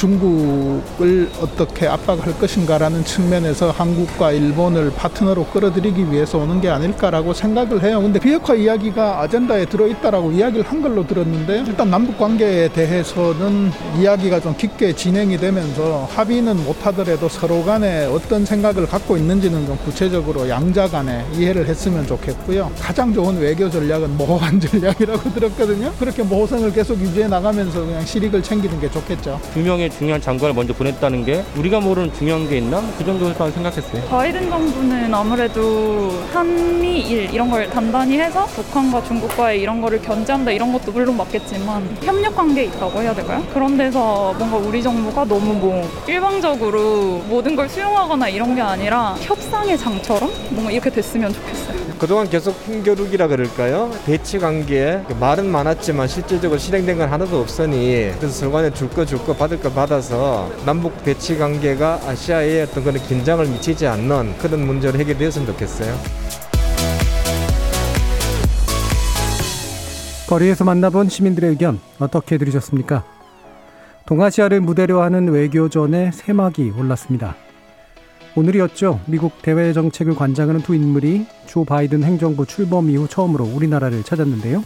중국을 어떻게 압박할 것인가라는 측면에서 한국과 일본을 파트너로 끌어들이기 위해서 오는 게 아닐까라고 생각을 해요. 근데 비핵화 이야기가 아젠다에 들어있다라고 이야기를 한 걸로 들었는데 일단 남북 관계에 대해서는 이야기가 좀 깊게 진행이 되면서 합의는 못하더라도 서로 간에 어떤 생각을 갖고 있는지는 좀 구체적으로 양자 간에 이해를 했으면 좋겠고요. 가장 좋은 외교 전략은 모호한 전략이라고 들었거든요. 그렇게 모호성을 계속 유지해 나가면서 그냥 실익을 챙기는 게 좋겠죠. 두 명의 중요한 장관을 먼저 보냈다는 게 우리가 모르는 중요한 게 있나? 그 정도만 생각했어요. 바이든 정부는 아무래도 한미일 이런 걸 단단히 해서 북한과 중국과의 이런 거를 견제한다 이런 것도 물론 맞겠지만 협력 관계에 있다고 해야 될까요? 그런 데서 뭔가 우리 정부가 너무 뭐 일방적으로 모든 걸 수용하거나 이런 게 아니라 협상의 장처럼 뭔가 이렇게 됐으면 좋겠어요. 그동안 계속 힘겨루기라 그럴까요? 대치 관계에 말은 많았지만 실질적으로 실행된 건 하나도 없으니 그래서 서간에 줄 거 줄 거 받을 거 받아서 남북 대치 관계가 아시아에 어떤 그런 긴장을 미치지 않는 그런 문제로 해결되었으면 좋겠어요. 거리에서 만나본 시민들의 의견 어떻게 들으셨습니까? 동아시아를 무대로 하는 외교전에 새막이 올랐습니다. 오늘이었죠. 미국 대외 정책을 관장하는 두 인물이 조 바이든 행정부 출범 이후 처음으로 우리나라를 찾았는데요.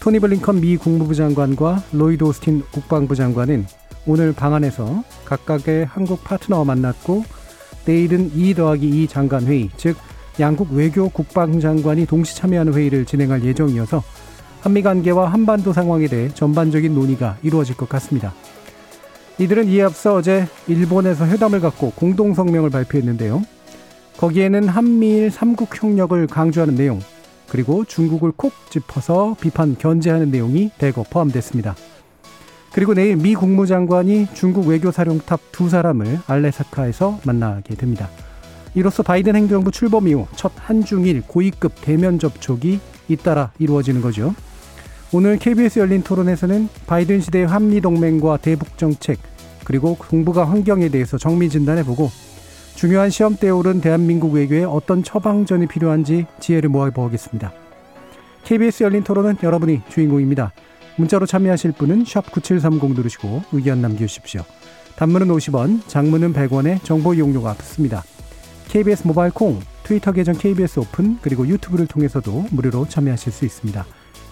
토니 블링컨 미 국무부 장관과 로이드 오스틴 국방부 장관은 오늘 방한에서 각각의 한국 파트너와 만났고 내일은 2 더하기 2 장관 회의, 즉 양국 외교 국방장관이 동시 참여하는 회의를 진행할 예정이어서 한미 관계와 한반도 상황에 대해 전반적인 논의가 이루어질 것 같습니다. 이들은 이에 앞서 어제 일본에서 회담을 갖고 공동 성명을 발표했는데요. 거기에는 한미일 삼국 협력을 강조하는 내용, 그리고 중국을 콕 짚어서 비판 견제하는 내용이 대거 포함됐습니다. 그리고 내일 미 국무장관이 중국 외교사령탑 두 사람을 알래사카에서 만나게 됩니다. 이로써 바이든 행정부 출범 이후 첫 한중일 고위급 대면 접촉이 잇따라 이루어지는 거죠. 오늘 KBS 열린 토론에서는 바이든 시대의 한미 동맹과 대북 정책 그리고 동북아 환경에 대해서 정밀 진단해보고 중요한 시험대에 오른 대한민국 외교에 어떤 처방전이 필요한지 지혜를 모아보겠습니다. KBS 열린 토론은 여러분이 주인공입니다. 문자로 참여하실 분은 9730 누르시고 의견 남겨주십시오. 단문은 50원, 장문은 100원의 정보 이용료가 붙습니다. KBS 모바일 콩, 트위터 계정 KBS 오픈, 그리고 유튜브를 통해서도 무료로 참여하실 수 있습니다.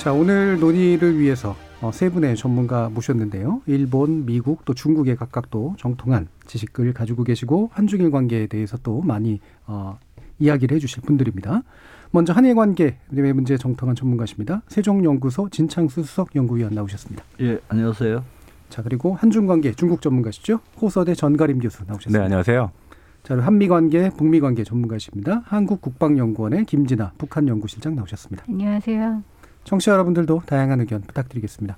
자, 오늘 논의를 위해서 어, 세 분의 전문가 모셨는데요. 일본, 미국, 또 중국에 각각 또 정통한 지식을 가지고 계시고 한중일 관계에 대해서 또 많이 어, 이야기를 해주실 분들입니다. 먼저 한일 관계 내 문제 정통한 전문가십니다. 세종연구소 진창수 수석 연구위원 나오셨습니다. 예, 안녕하세요. 자, 그리고 한중 관계 중국 전문가시죠. 호서대 전가림 교수 나오셨습니다. 네, 안녕하세요. 자, 한미 관계, 북미 관계 전문가십니다. 한국국방연구원의 김진아 북한 연구실장 나오셨습니다. 안녕하세요. 청취자 여러분들도 다양한 의견 부탁드리겠습니다.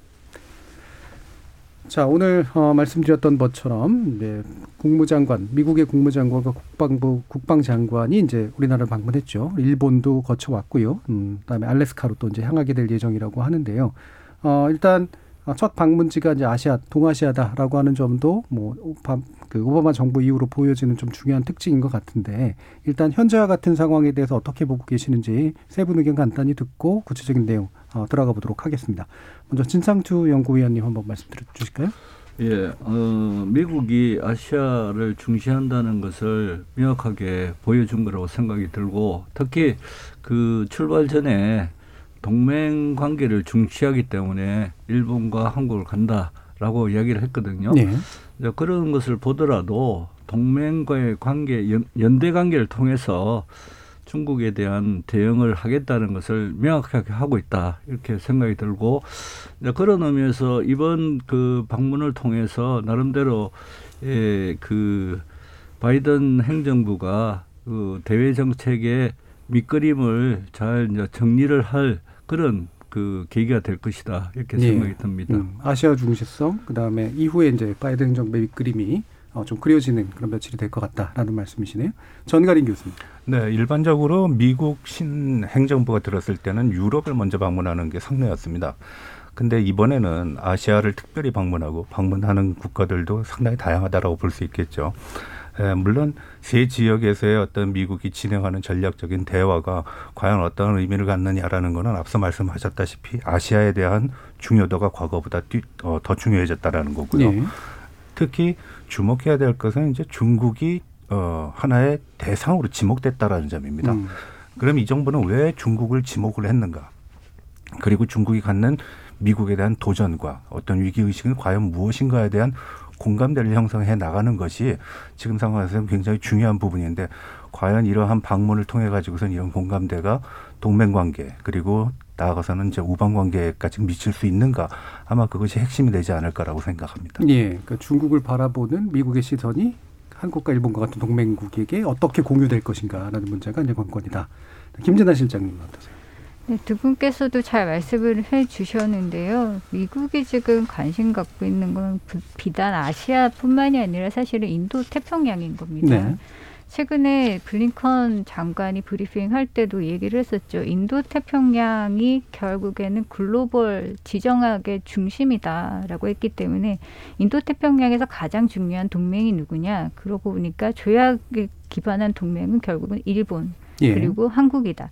자, 오늘 어, 말씀드렸던 것처럼 네, 국무장관, 미국의 국무장관과 국방부 국방장관이 이제 우리나라를 방문했죠. 일본도 거쳐 왔고요. 음, 그다음에 알래스카로 또 이제 향하게 될 예정이라고 하는데요. 어, 일단 첫 방문지가 이제 아시아, 동아시아다라고 하는 점도 뭐, 그 오바마 정부 이후로 보여지는 좀 중요한 특징인 것 같은데 일단 현재와 같은 상황에 대해서 어떻게 보고 계시는지 세 분 의견 간단히 듣고 구체적인 내용 어, 들어가 보도록 하겠습니다. 먼저 진상투 연구위원님 한번 말씀 주실까요? 예, 어, 미국이 아시아를 중시한다는 것을 명확하게 보여준 거라고 생각이 들고 특히 그 출발 전에 동맹 관계를 중시하기 때문에 일본과 한국을 간다라고 이야기를 했거든요. 네. 그런 것을 보더라도 동맹과의 관계, 연, 연대 관계를 통해서 중국에 대한 대응을 하겠다는 것을 명확하게 하고 있다 이렇게 생각이 들고 이제 그런 의미에서 이번 그 방문을 통해서 나름대로 예, 그 바이든 행정부가 그 대외 정책의 밑그림을 잘 정리를 할 그런 그 계기가 될 것이다 이렇게 예. 생각이 듭니다. 음, 아시아 중시성 그다음에 이후에 이제 바이든 행정부의 그림이 어, 좀 그려지는 그런 며칠이 될 것 같다라는 말씀이시네요. 전가린 교수님. 네, 일반적으로 미국 신 행정부가 들었을 때는 유럽을 먼저 방문하는 게 상례였습니다. 근데 이번에는 아시아를 특별히 방문하고 방문하는 국가들도 상당히 다양하다라고 볼 수 있겠죠. 에, 물론 세 지역에서의 어떤 미국이 진행하는 전략적인 대화가 과연 어떤 의미를 갖느냐라는 거는 앞서 말씀하셨다시피 아시아에 대한 중요도가 과거보다 뛰, 어, 더 중요해졌다라는 거고요. 예. 특히 주목해야 될 것은 이제 중국이 어, 하나의 대상으로 지목됐다라는 점입니다. 음, 그럼 이 정부는 왜 중국을 지목을 했는가? 그리고 중국이 갖는 미국에 대한 도전과 어떤 위기 의식은 과연 무엇인가에 대한 공감대를 형성해 나가는 것이 지금 상황에서는 굉장히 중요한 부분인데 과연 이러한 방문을 통해 가지고선 이런 공감대가 동맹 관계 그리고 나아가서는 이제 우방 관계까지 미칠 수 있는가 아마 그것이 핵심이 되지 않을까라고 생각합니다. 예, 그러니까 중국을 바라보는 미국의 시선이 한국과 일본과 같은 동맹국에게 어떻게 공유될 것인가라는 문제가 이제 관건이다. 김진아 실장님 어떠세요? 네, 두 분께서도 잘 말씀을 해 주셨는데요. 미국이 지금 관심 갖고 있는 건 부- 비단 아시아뿐만이 아니라 사실은 인도 태평양인 겁니다. 네. 최근에 블링컨 장관이 브리핑 할 때도 얘기를 했었죠. 인도 태평양이 결국에는 글로벌 지정학의 중심이다라고 했기 때문에 인도 태평양에서 가장 중요한 동맹이 누구냐? 그러고 보니까 조약에 기반한 동맹은 결국은 일본 예. 그리고 한국이다.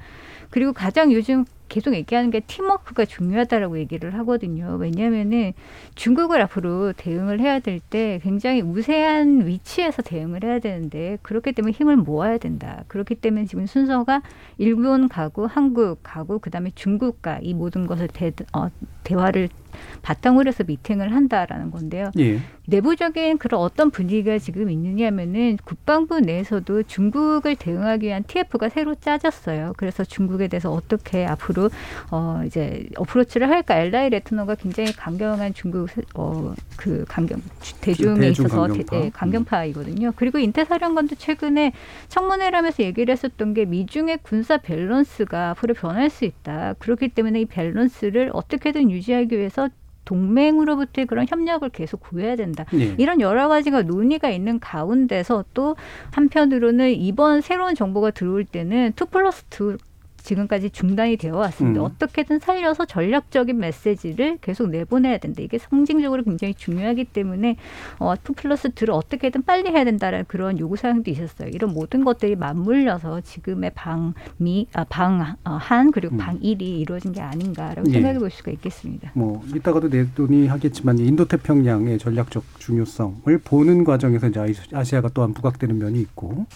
그리고 가장 요즘 계속 얘기하는 게 팀워크가 중요하다라고 얘기를 하거든요. 왜냐하면은 중국을 앞으로 대응을 해야 될 때 굉장히 우세한 위치에서 대응을 해야 되는데 그렇기 때문에 힘을 모아야 된다. 그렇기 때문에 지금 순서가 일본 가고 한국 가고 그다음에 중국과 이 모든 것을 대, 어, 대화를 바탕으로 해서 미팅을 한다라는 건데요. 예. 내부적인 그런 어떤 분위기가 지금 있느냐면은 국방부 내에서도 중국을 대응하기 위한 TF가 새로 짜졌어요. 그래서 중국에 대해서 어떻게 앞으로 어 이제 어프로치를 할까? 엘라이 레트너가 굉장히 강경한 중국 어그 강경 대중에 대중 있어서 강경파. 대, 예, 강경파이거든요. 그리고 인태사령관도 최근에 청문회라면서 얘기를 했었던 게 미중의 군사 밸런스가 앞으로 변할 수 있다. 그렇기 때문에 이 밸런스를 어떻게든 유지하기 위해서 동맹으로부터의 그런 협력을 계속 구해야 된다. 예. 이런 여러 가지가 논의가 있는 가운데서 또 한편으로는 이번 새로운 정보가 들어올 때는 two plus two 지금까지 중단이 되어 왔습니다. 음. 어떻게든 살려서 전략적인 메시지를 계속 내보내야 된다. 이게 상징적으로 굉장히 중요하기 때문에 어, two plus two를 어떻게든 빨리 해야 된다는 그런 요구 사항도 있었어요. 이런 모든 것들이 맞물려서 지금의 방미, 아, 방한 그리고 음. 방일이 이루어진 게 아닌가라고 예. 생각해 볼 수가 있겠습니다. 뭐 이따가도 논의하겠지만 인도 태평양의 전략적 중요성을 보는 과정에서 이제 아시- 아시아가 또한 부각되는 면이 있고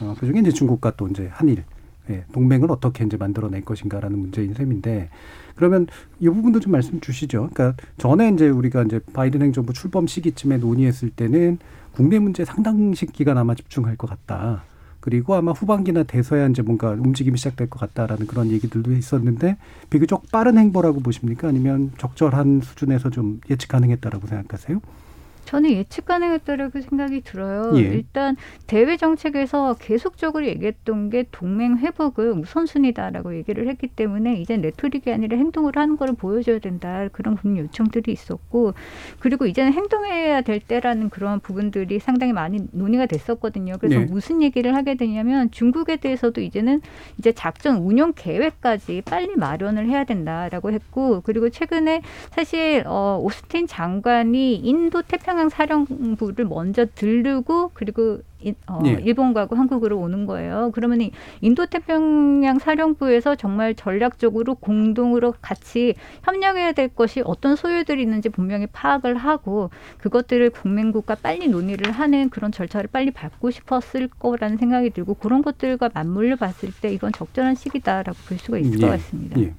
어, 그중에 이제 중국과 또 이제 한일 예, 동맹을 어떻게 이제 만들어낼 것인가라는 문제인 셈인데 그러면 이 부분도 좀 말씀 주시죠. 그러니까 전에 이제 우리가 이제 바이든 행정부 출범 시기쯤에 논의했을 때는 국내 문제 상당식 기간 아마 집중할 것 같다. 그리고 아마 후반기나 돼서야 이제 뭔가 움직임이 시작될 것 같다라는 그런 얘기들도 있었는데 비교적 빠른 행보라고 보십니까? 아니면 적절한 수준에서 좀 예측 가능했다라고 생각하세요? 저는 예측 가능했다라고 생각이 들어요. 예. 일단 대외 정책에서 계속적으로 얘기했던 게 동맹 회복을 우선순위다라고 얘기를 했기 때문에 이제 레토릭이 아니라 행동으로 하는 거를 보여줘야 된다 그런 그런 요청들이 있었고 그리고 이제는 행동해야 될 때라는 그런 부분들이 상당히 많이 논의가 됐었거든요. 그래서 네. 무슨 얘기를 하게 되냐면 중국에 대해서도 이제는 이제 작전 운용 계획까지 빨리 마련을 해야 된다라고 했고 그리고 최근에 사실 어, 오스틴 장관이 인도 태평 양 사령부를 먼저 들르고 그리고 이- 어, 예. 일본 가고 한국으로 오는 거예요. 그러면 이 인도 태평양 사령부에서 정말 전략적으로 공동으로 같이 협력해야 될 것이 어떤 소요들이 있는지 분명히 파악을 하고 그것들을 국민국과 빨리 논의를 하는 그런 절차를 빨리 밟고 싶었을 거라는 생각이 들고 그런 것들과 맞물려 봤을 때 이건 적절한 시기다라고 볼 수가 있을 것 같습니다. 예.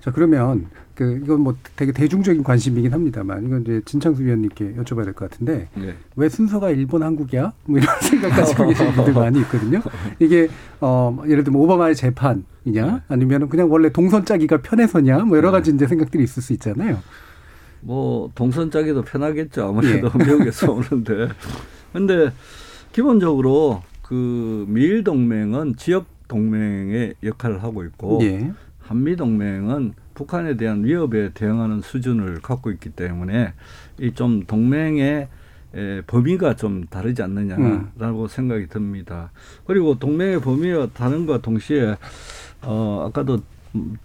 자 그러면 그 이건 뭐 되게 대중적인 관심이긴 합니다만 이건 이제 진창수 위원님께 여쭤봐야 될 것 같은데 네. 왜 순서가 일본 한국이야? 뭐 이런 생각 가지고 계시는 분들 많이 있거든요. 이게 어 예를 들면 오바마의 재판이냐 아니면 그냥 원래 동선 짜기가 편해서냐 뭐 여러 가지 이제 생각들이 있을 수 있잖아요. 뭐 동선 짜기도 편하겠죠. 아무래도 미국에서 오는데. 근데 기본적으로 그 미일 동맹은 지역 동맹의 역할을 하고 있고 예. 한미 동맹은 북한에 대한 위협에 대응하는 수준을 갖고 있기 때문에 이 좀 동맹의 에, 범위가 좀 다르지 않느냐라고 생각이 듭니다. 그리고 동맹의 범위가 다른 것과 동시에 어 아까도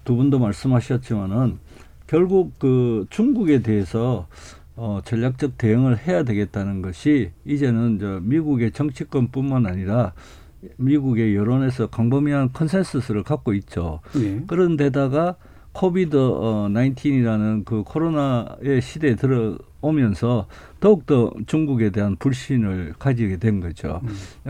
두 분도 말씀하셨지만은 결국 그 중국에 대해서 어 전략적 대응을 해야 되겠다는 것이 이제는 저 미국의 정치권뿐만 아니라 미국의 여론에서 광범위한 컨센서스를 갖고 있죠. 예. 그런데다가 COVID 어, 19이라는 그 코로나의 시대에 들어오면서 더욱더 중국에 대한 불신을 가지게 된 거죠.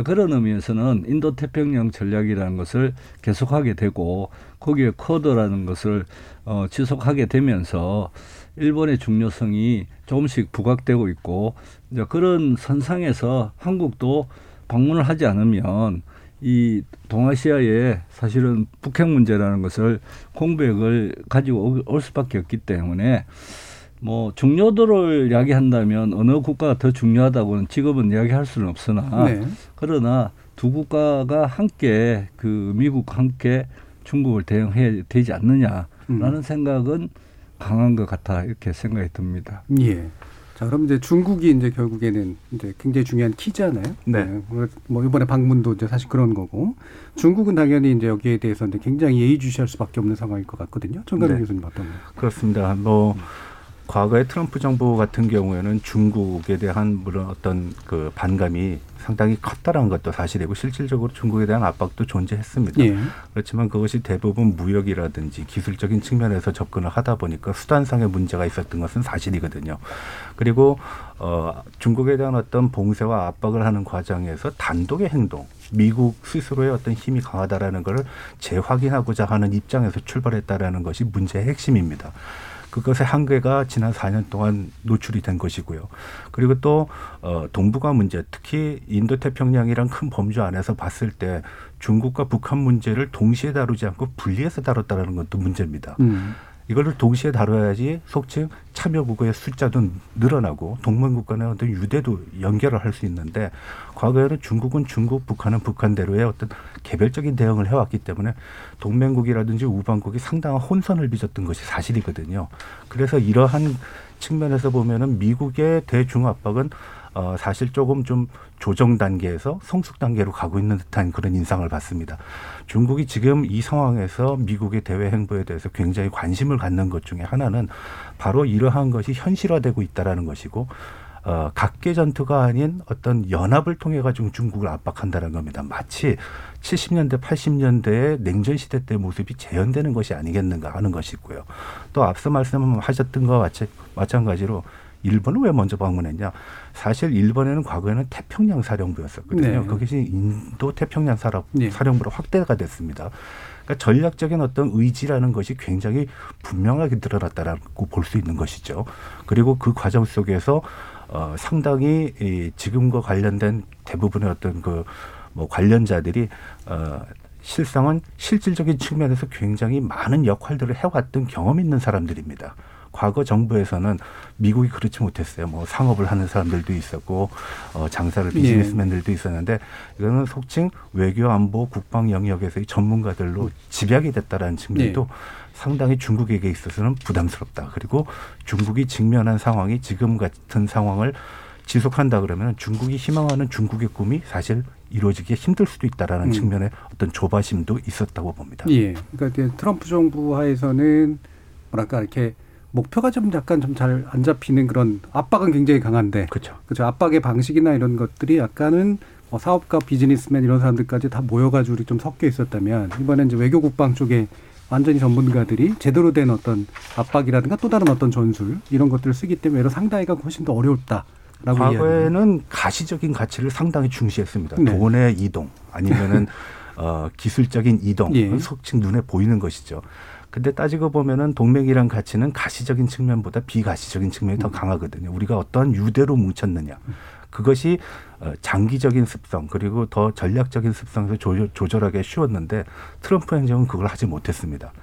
그런 의미에서는 인도 태평양 전략이라는 것을 계속하게 되고 거기에 쿼드라는 것을 어, 지속하게 되면서 일본의 중요성이 조금씩 부각되고 있고 이제 그런 선상에서 한국도 방문을 하지 않으면 이 동아시아에 사실은 북핵 문제라는 것을 공백을 가지고 올 수밖에 없기 때문에 뭐 중요도를 이야기한다면 어느 국가가 더 중요하다고는 지금은 이야기할 수는 없으나 네. 그러나 두 국가가 함께 그 미국 함께 중국을 대응해야 되지 않느냐라는 음. 생각은 강한 것 같아 이렇게 생각이 듭니다. 예. 자, 그럼 이제 중국이 이제 결국에는 이제 굉장히 중요한 키잖아요. 네. 뭐 이번에 방문도 이제 사실 그런 거고 중국은 당연히 이제 여기에 대해서 이제 굉장히 예의주시할 수밖에 없는 상황일 것 같거든요. 정가림 네. 교수님 어떤가요? 그렇습니다. 뭐 과거의 트럼프 정부 같은 경우에는 중국에 대한 물론 어떤 그 반감이 상당히 컸다라는 것도 사실이고 실질적으로 중국에 대한 압박도 존재했습니다. 예. 그렇지만 그것이 대부분 무역이라든지 기술적인 측면에서 접근을 하다 보니까 수단상의 문제가 있었던 것은 사실이거든요. 그리고 어 중국에 대한 어떤 봉쇄와 압박을 하는 과정에서 단독의 행동, 미국 스스로의 어떤 힘이 강하다라는 것을 재확인하고자 하는 입장에서 출발했다라는 것이 문제의 핵심입니다. 그것의 한계가 지난 4년 동안 노출이 된 것이고요. 그리고 또 어, 동북아 문제, 특히 인도 태평양이란 큰 범주 안에서 봤을 때 중국과 북한 문제를 동시에 다루지 않고 분리해서 다뤘다는 것도 문제입니다. 음. 이거를 동시에 다뤄야지 속칭 참여국의 숫자도 늘어나고 동맹국 간의 어떤 유대도 연결을 할 수 있는데 과거에는 중국은 중국, 북한은 북한대로의 어떤 개별적인 대응을 해왔기 때문에 동맹국이라든지 우방국이 상당한 혼선을 빚었던 것이 사실이거든요. 그래서 이러한 측면에서 보면은 미국의 대중 압박은 어, 사실 조금 좀 조정 단계에서 성숙 단계로 가고 있는 듯한 그런 인상을 받습니다. 중국이 지금 이 상황에서 미국의 대외 행보에 대해서 굉장히 관심을 갖는 것 중에 하나는 바로 이러한 것이 현실화되고 있다라는 것이고 어, 각계 전투가 아닌 어떤 연합을 통해 가지고 중국을 압박한다는 겁니다. 마치 70년대, 80년대의 냉전 시대 때 모습이 재현되는 것이 아니겠는가 하는 것이고요. 또 앞서 말씀하셨던 것과 마찬가지로 일본을 왜 먼저 방문했냐? 사실 일본에는 과거에는 태평양 사령부였었거든요. 네. 그것이 인도 태평양 사령, 네. 사령부로 확대가 됐습니다. 그러니까 전략적인 어떤 의지라는 것이 굉장히 분명하게 드러났다라고 볼 수 있는 것이죠. 그리고 그 과정 속에서 어, 상당히 이 지금과 관련된 대부분의 어떤 그 뭐 관련자들이 어, 실상은 실질적인 측면에서 굉장히 많은 역할들을 해왔던 경험 있는 사람들입니다. 과거 정부에서는 미국이 그렇지 못했어요. 뭐 상업을 하는 사람들도 있었고 어, 장사를 예. 비즈니스맨들도 있었는데 이거는 속칭 외교 안보 국방 영역에서의 전문가들로 집약이 됐다라는 측면도 상당히 중국에게 있어서는 부담스럽다. 그리고 중국이 직면한 상황이 지금 같은 상황을 지속한다 그러면 중국이 희망하는 중국의 꿈이 사실 이루어지기 힘들 수도 있다라는 음. 측면의 어떤 조바심도 있었다고 봅니다. 예. 그러니까 트럼프 정부 하에서는 뭐랄까 이렇게 목표가 좀 약간 좀 잘 안 잡히는 그런 압박은 굉장히 강한데 그렇죠. 그죠 압박의 방식이나 이런 것들이 약간은 뭐 사업가 비즈니스맨 이런 사람들까지 다 모여가지고 좀 섞여 있었다면 이번에 이제 외교 국방 쪽에 완전히 전문가들이 제대로 된 어떤 압박이라든가 또 다른 어떤 전술 이런 것들을 쓰기 때문에 이런 상당히가 훨씬 더 이해하는 과거에는 가시적인 가치를 상당히 중시했습니다. 네. 돈의 이동 아니면은 어, 기술적인 이동 예. 속칭 눈에 보이는 것이죠. 근데 따지고 보면은 동맹이란 가치는 가시적인 측면보다 비가시적인 측면이 더 강하거든요. 우리가 어떠한 유대로 뭉쳤느냐. 그것이 어, 장기적인 습성 그리고 더 전략적인 습성에서 조절, 조절 하기 쉬웠는데 트럼프 행정은 그걸 하지 못했습니다.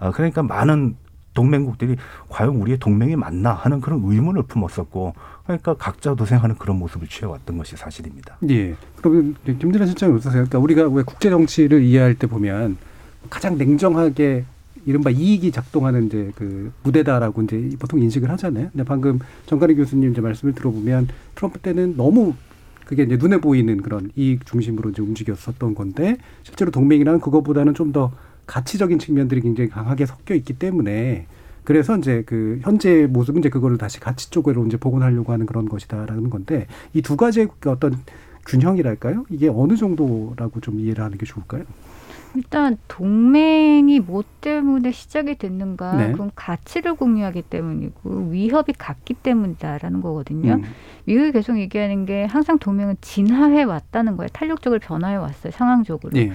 아, 그러니까 많은 동맹국들이 과연 우리의 동맹이 맞나 하는 그런 의문을 품었었고 그러니까 각자 도생하는 그런 모습을 취해왔던 것이 사실입니다. 예. 그러면 김진아 실장님 어떠세요? 그러니까 우리가 왜 국제 정치를 이해할 때 보면 가장 냉정하게 이른바 이익이 작동하는 이제 그 무대다라고 이제 보통 인식을 하잖아요. 근데 방금 정가리 교수님 이제 말씀을 들어보면 트럼프 때는 너무 그게 이제 눈에 보이는 그런 이익 중심으로 이제 움직였었던 건데 실제로 동맹이랑 그거보다는 좀 더 가치적인 측면들이 굉장히 강하게 섞여 있기 때문에 그래서 이제 그 현재 모습은 이제 그거를 다시 가치 쪽으로 이제 복원하려고 하는 그런 것이다라는 건데 이 두 가지의 그 어떤 균형이랄까요? 이게 어느 정도라고 좀 이해를 하는 게 좋을까요? 일단 동맹이 뭐 때문에 시작이 됐는가? 네. 그럼 가치를 공유하기 때문이고 위협이 같기 때문이다라는 거거든요. 음. 미국이 계속 얘기하는 게 항상 동맹은 진화해 왔다는 거예요. 탄력적으로 변화해 왔어요. 상황적으로. 예.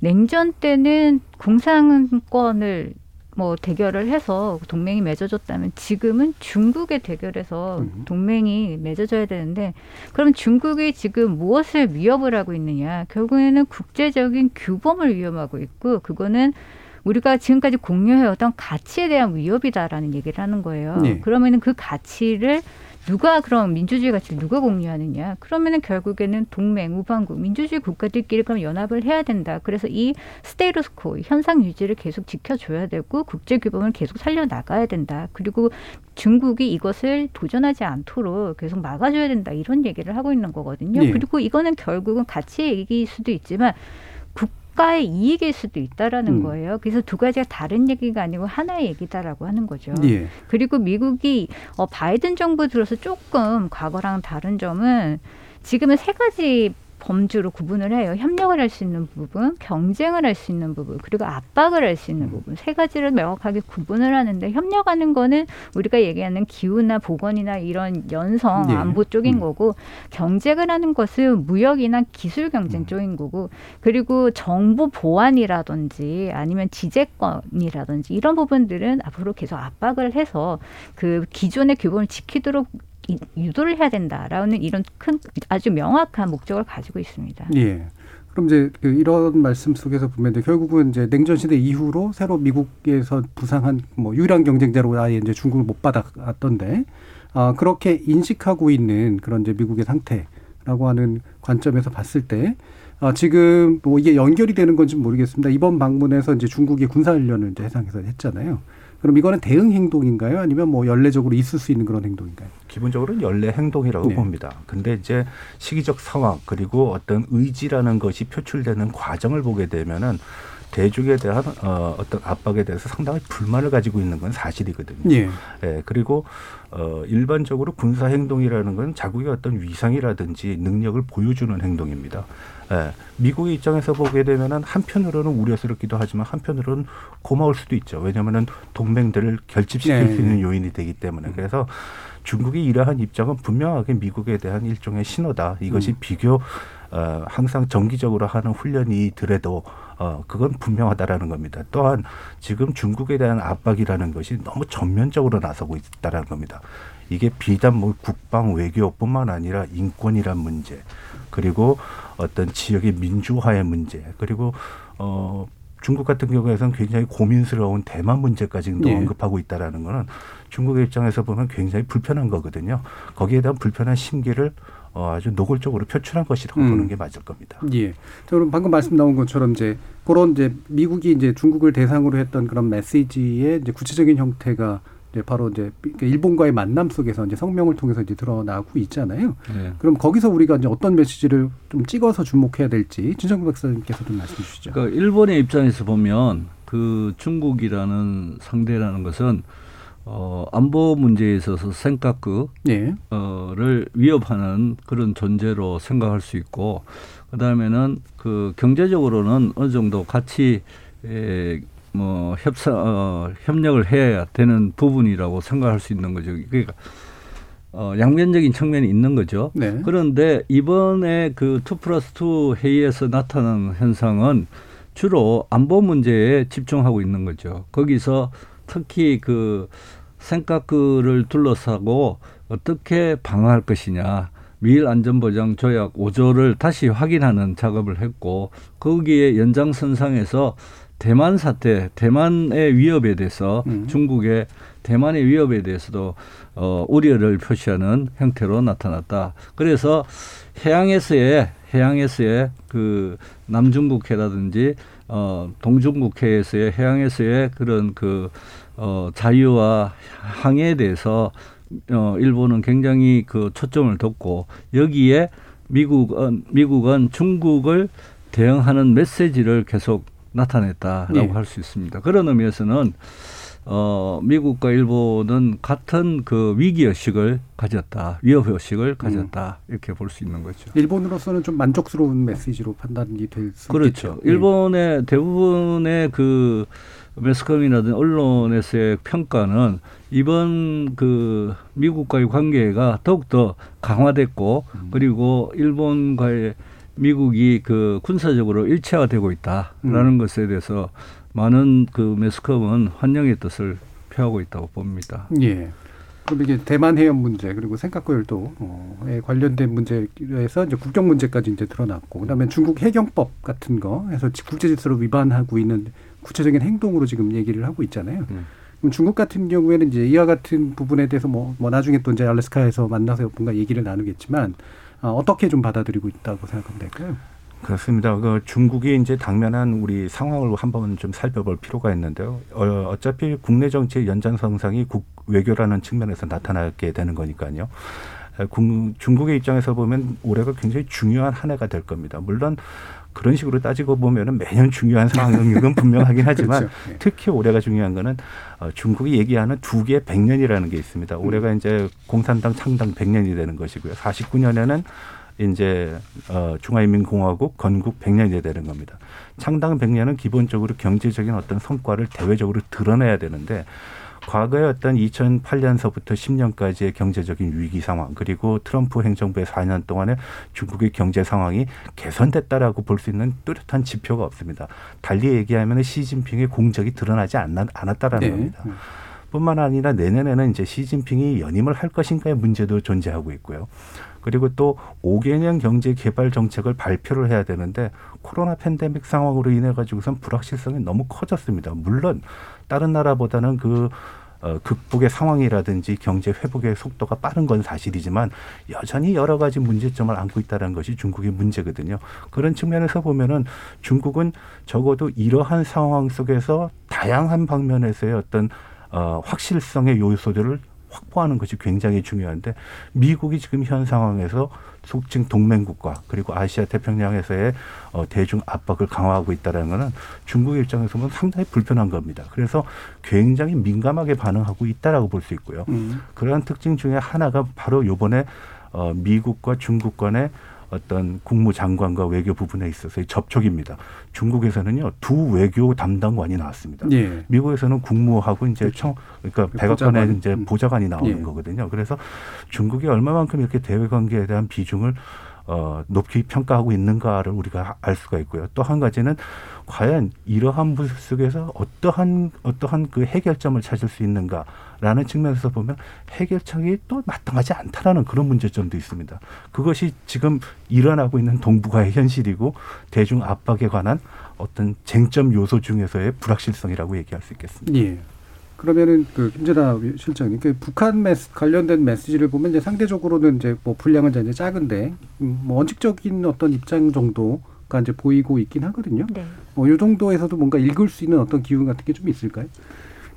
냉전 때는 공산권을 뭐 대결을 해서 동맹이 맺어졌다면 지금은 중국의 대결에서 음. 동맹이 맺어져야 되는데 그럼 중국이 지금 무엇을 위협을 하고 있느냐 결국에는 국제적인 규범을 위험하고 있고 그거는 우리가 지금까지 공유해왔던 가치에 대한 위협이다라는 얘기를 하는 거예요. 네. 그러면은 그 가치를 누가 그럼 민주주의 가치를 누가 공유하느냐? 그러면은 결국에는 동맹, 우방국, 민주주의 국가들끼리 그럼 연합을 해야 된다. 그래서 이 스테이러스코 현상 유지를 계속 지켜줘야 되고 국제 규범을 계속 살려 나가야 된다. 그리고 중국이 이것을 도전하지 않도록 계속 막아줘야 된다. 이런 얘기를 하고 있는 거거든요. 예. 그리고 이거는 결국은 가치의 얘기일 수도 있지만 국가의 이익일 수도 있다라는 음. 거예요. 그래서 두 가지가 다른 얘기가 아니고 하나의 얘기다라고 하는 거죠. 예. 그리고 미국이 어, 바이든 정부 들어서 조금 과거랑 다른 점은 지금은 세 가지 범주로 구분을 해요. 협력을 할 수 있는 부분, 경쟁을 할 수 있는 부분, 그리고 압박을 할 수 있는 부분. 세 가지를 명확하게 구분을 하는데 협력하는 거는 우리가 얘기하는 기후나 보건이나 이런 연성 네. 안보 쪽인 음. 거고 경쟁을 하는 것은 무역이나 기술 음. 경쟁 쪽인 거고 그리고 정보 보안이라든지 아니면 지재권이라든지 이런 부분들은 앞으로 계속 압박을 해서 그 기존의 규범을 지키도록 이- 유도를 해야 된다라는 이런 큰 아주 명확한 목적을 가지고 있습니다. 예. 그럼 이제 그 이런 말씀 속에서 보면 이제 결국은 이제 냉전 시대 이후로 새로 미국에서 부상한 뭐 유일한 경쟁자로 아예 이제 중국을 못 받아왔던데 아 그렇게 인식하고 있는 그런 이제 미국의 상태라고 하는 관점에서 봤을 때 아, 지금 뭐 이게 연결이 되는 건지 는 모르겠습니다. 이번 방문에서 이제 중국이 군사 훈련을 이제 해상에서 했잖아요. 그럼 이거는 대응 행동인가요? 아니면 뭐 연례적으로 있을 수 있는 그런 행동인가요? 기본적으로는 연례 행동이라고 네. 봅니다. 근데 이제 시기적 상황 그리고 어떤 의지라는 것이 표출되는 과정을 보게 되면은 대중에 대한 어, 어떤 압박에 대해서 상당히 불만을 가지고 있는 건 사실이거든요. 예. 예, 그리고 어, 일반적으로 군사 행동이라는 건 자국의 어떤 위상이라든지 능력을 보여주는 행동입니다. 예, 미국의 입장에서 보게 되면은 한편으로는 우려스럽기도 하지만 한편으로는 고마울 수도 있죠. 왜냐하면은 동맹들을 결집시킬 네. 수 있는 요인이 되기 때문에 그래서 중국이 이러한 입장은 분명하게 미국에 대한 일종의 신호다. 이것이 음. 비교 어, 항상 정기적으로 하는 훈련이더라도 어, 그건 분명하다라는 겁니다. 또한 지금 중국에 대한 압박이라는 것이 너무 전면적으로 나서고 있다라는 겁니다. 이게 비단 뭐 국방 외교뿐만 아니라 인권이란 문제 그리고 어떤 지역의 민주화의 문제 그리고 어 중국 같은 경우에는 굉장히 고민스러운 대만 문제까지도 예. 언급하고 있다라는 거는 중국의 입장에서 보면 굉장히 불편한 거거든요. 거기에 대한 불편한 심기를 어, 아주 노골적으로 표출한 것이라고 음. 보는 게 맞을 겁니다. 예. 자, 그럼 방금 말씀 나온 것처럼 이제 그런 이제 미국이 이제 중국을 대상으로 했던 그런 메시지의 이제 구체적인 형태가 이제 바로 이제 그 일본과의 만남 속에서 이제 성명을 통해서 이제 드러나고 있잖아요. 네. 그럼 거기서 우리가 이제 어떤 메시지를 좀 찍어서 주목해야 될지 진정구 박사님께서 좀 말씀해 주시죠. 그러니까 일본의 입장에서 보면 그 중국이라는 상대라는 것은 어, 안보 문제에 있어서 생각그 예. 어를 위협하는 그런 존재로 생각할 수 있고 그다음에는 그 경제적으로는 어느 정도 같이 에, 뭐 협사 어, 협력을 해야 되는 부분이라고 생각할 수 있는 거죠. 그러니까 어, 양면적인 측면이 있는 거죠. 네. 그런데 이번에 그 two plus two 회의에서 나타난 현상은 주로 안보 문제에 집중하고 있는 거죠. 거기서 특히 그 센카쿠를 둘러싸고 어떻게 방어할 것이냐. 미일 안전보장 조약 5조를 다시 확인하는 작업을 했고 거기에 연장선상에서 대만 사태, 대만의 위협에 대해서 음. 중국의 대만의 위협에 대해서도 어, 우려를 표시하는 형태로 나타났다. 그래서 해양에서의 해양에서의 그 남중국해라든지 어, 동중국해에서의 해양에서의 그런 그 어, 자유와 항해에 대해서 어, 일본은 굉장히 그 초점을 뒀고 여기에 미국은 미국은 중국을 대응하는 메시지를 계속 나타냈다라고 예. 할수 있습니다. 그런 의미에서는 어, 미국과 일본은 같은 그 위기 의식을 가졌다, 위협 의식을 가졌다 이렇게 볼 수 있는 거죠. 일본으로서는 좀 만족스러운 메시지로 판단이 될수 그렇죠. 있겠죠. 예. 일본의 대부분의 그 매스컴이라든 언론에서의 평가는 이번 그 미국과의 관계가 더욱더 강화됐고 음. 그리고 일본과의 미국이 그 군사적으로 일체화되고 있다라는 음. 것에 대해서 많은 그 매스컴은 환영의 뜻을 표하고 있다고 봅니다. 예. 그럼 이게 대만 해협 문제 그리고 생각과 열도에 관련된 문제에서 이제 국경 문제까지 이제 드러났고 그다음에 중국 해경법 같은 거 해서 국제 질서를 위반하고 있는 구체적인 행동으로 지금 얘기를 하고 있잖아요. 음. 그럼 중국 같은 경우에는 이제 이와 같은 부분에 대해서 뭐, 뭐 나중에 또 이제 알래스카에서 만나서 뭔가 얘기를 나누겠지만 어, 어떻게 좀 받아들이고 있다고 생각하면 될까요? 그렇습니다. 그 중국이 이제 당면한 우리 상황을 한번 좀 살펴볼 필요가 있는데요. 어, 어차피 국내 정치의 연장선상이 국 외교라는 측면에서 나타나게 되는 거니까요. 중국의 입장에서 보면 올해가 굉장히 중요한 한 해가 될 겁니다. 물론 그런 식으로 따지고 보면은 매년 중요한 상황은 분명하긴 하지만 그렇죠. 예. 특히 올해가 중요한 거는 어, 중국이 얘기하는 두 개의 백년이라는 게 있습니다. 올해가 이제 공산당 창당 백년이 되는 것이고요. 49년에는 이제 어, 중화인민공화국 건국 100년이 되는 겁니다. 창당 100년은 기본적으로 경제적인 어떤 성과를 대외적으로 드러내야 되는데 과거에 어떤 2008년서부터 10년까지의 경제적인 위기 상황 그리고 트럼프 행정부의 4년 동안의 중국의 경제 상황이 개선됐다라고 볼 수 있는 뚜렷한 지표가 없습니다. 달리 얘기하면 시진핑의 공적이 드러나지 않았다라는 네. 겁니다. 뿐만 아니라 내년에는 이제 시진핑이 연임을 할 것인가의 문제도 존재하고 있고요. 그리고 또 5개년 경제 개발 정책을 발표를 해야 되는데 코로나 팬데믹 상황으로 인해 가지고선 불확실성이 너무 커졌습니다. 물론 다른 나라보다는 그 어, 극복의 상황이라든지 경제 회복의 속도가 빠른 건 사실이지만 여전히 여러 가지 문제점을 안고 있다는 것이 중국의 문제거든요. 그런 측면에서 보면은 중국은 적어도 이러한 상황 속에서 다양한 방면에서의 어떤 어, 확실성의 요소들을 확보하는 것이 굉장히 중요한데 미국이 지금 현 상황에서 속칭 동맹국가 그리고 아시아 태평양에서의 어, 대중 압박을 강화하고 있다는 것은 중국의 입장에서 보면 상당히 불편한 겁니다. 그래서 굉장히 민감하게 반응하고 있다라고 볼 수 있고요. 음. 그러한 특징 중에 하나가 바로 요번에 어, 미국과 중국 간의 어떤 국무장관과 외교 부분에 있어서의 접촉입니다. 중국에서는요 두 외교 담당관이 나왔습니다. 예. 미국에서는 국무하고 이제 청 그러니까 백악관에 보좌관. 이제 음. 보좌관이 나오는 예. 거거든요. 그래서 중국이 얼마만큼 이렇게 대외 관계에 대한 비중을 어, 높이 평가하고 있는가를 우리가 알 수가 있고요. 또 한 가지는 과연 이러한 모습 속에서 어떠한 어떠한 그 해결점을 찾을 수 있는가라는 측면에서 보면 해결책이 또 마땅하지 않다라는 그런 문제점도 있습니다. 그것이 지금 일어나고 있는 동북아의 현실이고 대중 압박에 관한 어떤 쟁점 요소 중에서의 불확실성이라고 얘기할 수 있겠습니다. 예. 그러면은 그 김재나 실장님, 그 북한 메시, 관련된 메시지를 보면 이제 상대적으로는 이제 뭐 분량은 이제 작은데 음, 뭐 원칙적인 어떤 입장 정도가 이제 보이고 있긴 하거든요. 네. 뭐이 정도에서도 뭔가 읽을 수 있는 어떤 기운 같은 게 좀 있을까요?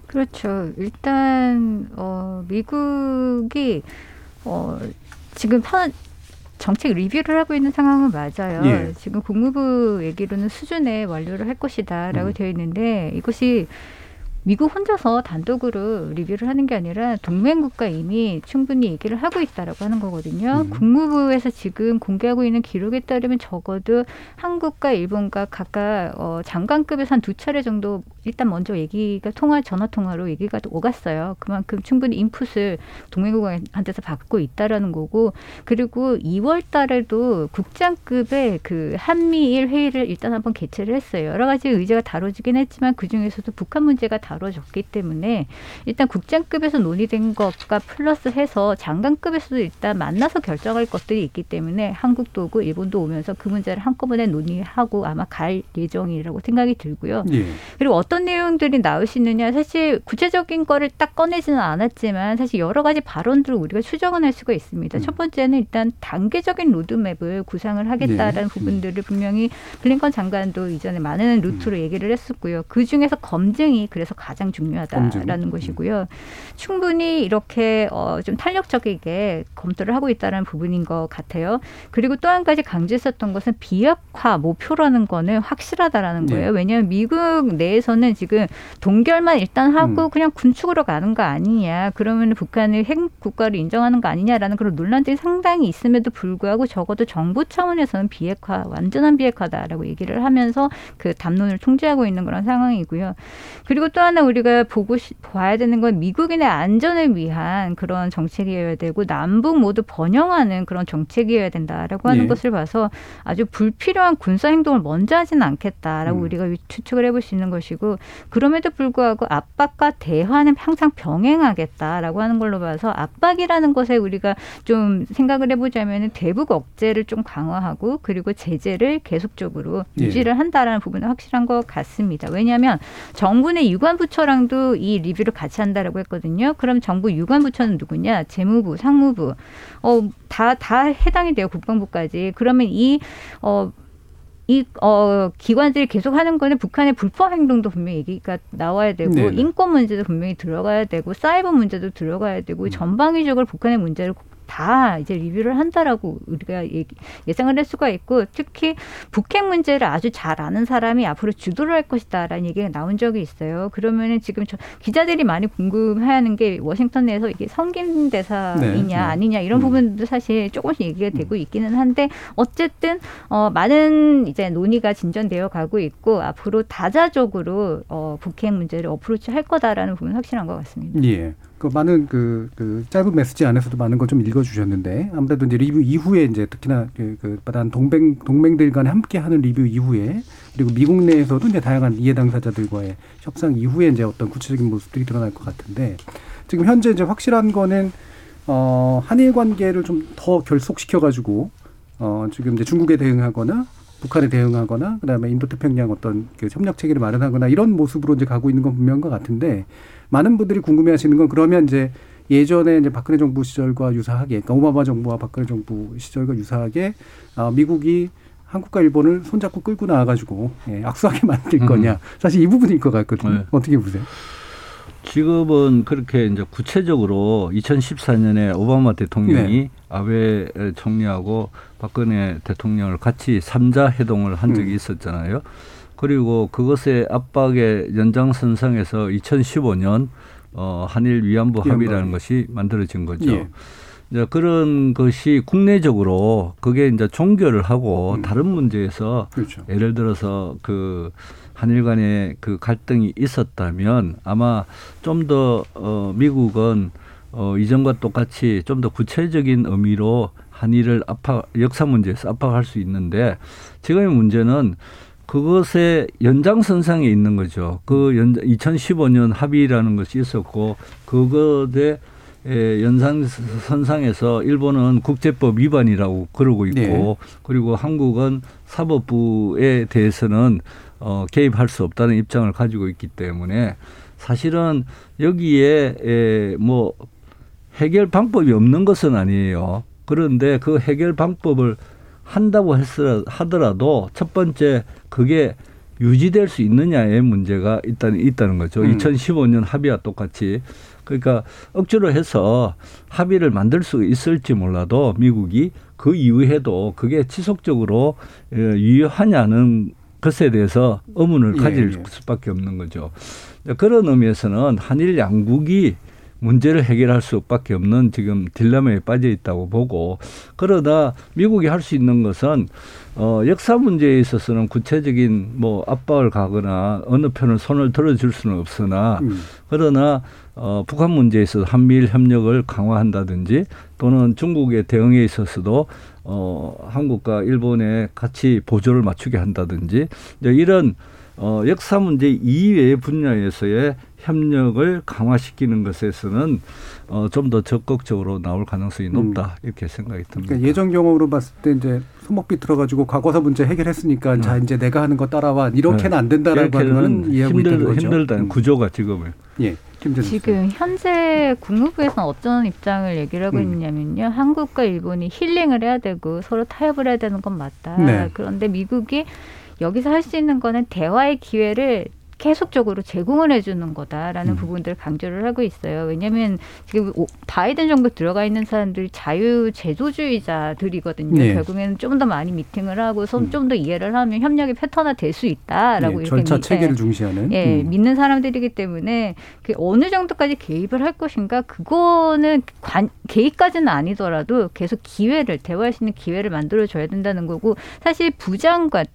그렇죠. 일단 어, 미국이 어, 지금 현 정책 리뷰를 하고 있는 상황은 맞아요. 예. 지금 국무부 얘기로는 수준에 완료를 할 것이다라고 음. 되어 있는데 이것이 미국 혼자서 단독으로 리뷰를 하는 게 아니라 동맹국가 이미 충분히 얘기를 하고 있다라고 하는 거거든요. 음. 국무부에서 지금 공개하고 있는 기록에 따르면 적어도 한국과 일본과 각각 어, 장관급에서 한 두 차례 정도 일단 먼저 얘기가 통화 전화 통화로 얘기가 오갔어요. 그만큼 충분히 인풋을 동맹국한테서 받고 있다라는 거고 그리고 2월 달에도 국장급의 그 한미일 회의를 일단 한번 개최를 했어요. 여러 가지 의제가 다뤄지긴 했지만 그 중에서도 북한 문제가 다뤄졌기 때문에 일단 국장급에서 논의된 것과 플러스 해서 장관급에서도 일단 만나서 결정할 것들이 있기 때문에 한국도 오고 일본도 오면서 그 문제를 한꺼번에 논의하고 아마 갈 예정이라고 생각이 들고요. 예. 그리고 어떤 내용들이 나올 수 있느냐 사실 구체적인 거를 딱 꺼내지는 않았지만 사실 여러 가지 발언들을 우리가 추정은 할 수가 있습니다. 첫 번째는 일단 단계적인 로드맵을 구상을 하겠다라는 네. 부분들을 분명히 블링컨 장관도 이전에 많은 루트로 얘기를 했었고요. 그 중에서 검증이 그래서 가장 중요하다라는 검증. 것이고요. 충분히 이렇게 어, 좀 탄력적이게 검토를 하고 있다는 부분인 것 같아요. 그리고 또 한 가지 강조했었던 것은 비핵화 목표라는 거는 확실하다라는 네. 거예요. 왜냐하면 미국 내에서는 지금 동결만 일단 하고 그냥 군축으로 가는 거 아니냐. 그러면 북한을 핵 국가로 인정하는 거 아니냐라는 그런 논란들이 상당히 있음에도 불구하고 적어도 정부 차원에서는 비핵화, 완전한 비핵화다라고 얘기를 하면서 그 담론을 통제하고 있는 그런 상황이고요. 그리고 또 하나 우리가 보고 시- 봐야 되는 건 미국인의 안전을 위한 그런 정책이어야 되고 남북 모두 번영하는 그런 정책이어야 된다라고 하는 예. 것을 봐서 아주 불필요한 군사 행동을 먼저 하지는 않겠다라고 음. 우리가 추측을 해볼 수 있는 것이고 그럼에도 불구하고 압박과 대화는 항상 병행하겠다라고 하는 걸로 봐서 압박이라는 것에 우리가 좀 생각을 해보자면 대북 억제를 좀 강화하고 그리고 제재를 계속적으로 예. 유지를 한다라는 부분은 확실한 것 같습니다. 왜냐하면 정부 내 유관부처랑도 이 리뷰를 같이 한다라고 했거든요. 그럼 정부 유관부처는 누구냐? 재무부, 상무부, 어, 다, 다 해당이 돼요. 국방부까지. 그러면 이, 어, 이 어, 기관들이 계속 하는 거는 북한의 불법 행동도 분명히 얘기가 나와야 되고 네네. 인권 문제도 분명히 들어가야 되고 사이버 문제도 들어가야 되고 전방위적으로 북한의 문제를 다 이제 리뷰를 한다라고 우리가 얘기- 예상을 할 수가 있고 특히 북핵 문제를 아주 잘 아는 사람이 앞으로 주도를 할 것이다라는 얘기가 나온 적이 있어요. 그러면은 지금 저 기자들이 많이 궁금해하는 게 워싱턴 내에서 이게 성김 대사이냐 네, 네. 아니냐 이런 부분도 사실 조금씩 얘기가 되고 있기는 한데 어쨌든 어, 많은 이제 논의가 진전되어 가고 있고 앞으로 다자적으로 어, 북핵 문제를 어프로치 할 거다라는 부분 은 확실한 것 같습니다. 예. 그 많은 그, 그 짧은 메시지 안에서도 많은 걸 좀 읽어주셨는데 아무래도 이제 리뷰 이후에 이제 특히나 그, 그 다른 동맹 동맹들 간에 함께하는 리뷰 이후에 그리고 미국 내에서도 이제 다양한 이해 당사자들과의 협상 이후에 이제 어떤 구체적인 모습들이 드러날 것 같은데 지금 현재 이제 확실한 거는 어 한일 관계를 좀 더 결속시켜 가지고 어 지금 이제 중국에 대응하거나 북한에 대응하거나 그다음에 인도 태평양 어떤 그 협력 체계를 마련하거나 이런 모습으로 이제 가고 있는 건 분명한 것 같은데 많은 분들이 궁금해하시는 건 그러면 이제 예전에 이제 박근혜 정부 시절과 유사하게 그러니까 오바마 정부와 박근혜 정부 시절과 유사하게 어, 미국이 한국과 일본을 손잡고 끌고 나와가지고 예, 악수하게 만들 음. 거냐 사실 이 부분일 것 같거든요. 네. 어떻게 보세요? 지금은 그렇게 이제 구체적으로 2014년에 오바마 대통령이 네. 아베 총리하고 박근혜 대통령을 같이 삼자 회동을 한 적이 음. 있었잖아요. 그리고 그것의 압박의 연장선상에서 2015년 어, 한일 위안부 합의라는 합의. 것이 만들어진 거죠. 예. 이제 그런 것이 국내적으로 그게 이제 종결을 하고 다른 문제에서 음. 그렇죠. 예를 들어서 그 한일 간의 그 갈등이 있었다면 아마 좀 더 어, 미국은 어, 이전과 똑같이 좀 더 구체적인 의미로 한일을 압박 역사 문제에서 압박할 수 있는데 지금의 문제는 그것의 연장선상에 있는 거죠. 그 연, 2015년 합의라는 것이 있었고 그것의 에, 연상선상에서 일본은 국제법 위반이라고 그러고 있고 네. 그리고 한국은 사법부에 대해서는 어, 개입할 수 없다는 입장을 가지고 있기 때문에 사실은 여기에 에, 뭐 해결 방법이 없는 것은 아니에요. 그런데 그 해결 방법을 한다고 했으라 하더라도 첫 번째 그게 유지될 수 있느냐의 문제가 일단 있다는 거죠. 음. 2015년 합의와 똑같이 그러니까 억지로 해서 합의를 만들 수 있을지 몰라도 미국이 그 이후에도 그게 지속적으로 에, 유효하냐는 것에 대해서 의문을 예, 가질 예. 수밖에 없는 거죠. 그런 의미에서는 한일 양국이 문제를 해결할 수밖에 없는 지금 딜레마에 빠져 있다고 보고 그러다 미국이 할 수 있는 것은 어 역사 문제에 있어서는 구체적인 뭐 압박을 가거나 어느 편을 손을 들어줄 수는 없으나 음. 그러나 어 북한 문제에 있어서 한미일 협력을 강화한다든지 또는 중국의 대응에 있어서도 어 한국과 일본에 같이 보조를 맞추게 한다든지 이런 어 역사 문제 이외의 분야에서의 협력을 강화시키는 것에서는 어, 좀 더 적극적으로 나올 가능성이 높다 이렇게 생각이 듭니다. 그러니까 예전 경험으로 봤을 때 이제 손목비 들어가지고 과거사 문제 해결했으니까 자 이제 내가 하는 거 따라와 이렇게는 안 된다라고 하는 이해하고 힘들, 있다는 거죠. 힘들다는 음. 구조가 지금은 예, 지금 현재 국무부에서는 어떤 입장을 얘기를 하고 음. 있느냐면요. 한국과 일본이 힐링을 해야 되고 서로 타협을 해야 되는 건 맞다. 네. 그런데 미국이 여기서 할 수 있는 거는 대화의 기회를 계속적으로 제공을 해주는 거다라는 음. 부분들을 강조를 하고 있어요. 왜냐하면 지금 오- 바이든 정부 들어가 있는 사람들이 자유 제조주의자들이거든요. 네. 결국에는 좀 더 많이 미팅을 하고 음. 좀더 이해를 하면 협력이 패턴화 될 수 있다라고 예, 이렇게 절차 미- 체계를 예. 중시하는 예, 음. 믿는 사람들이기 때문에 그 어느 정도까지 개입을 할 것인가 그거는 관, 개입까지는 아니더라도 계속 기회를 대화할 수 있는 기회를 만들어 줘야 된다는 거고 사실 부장관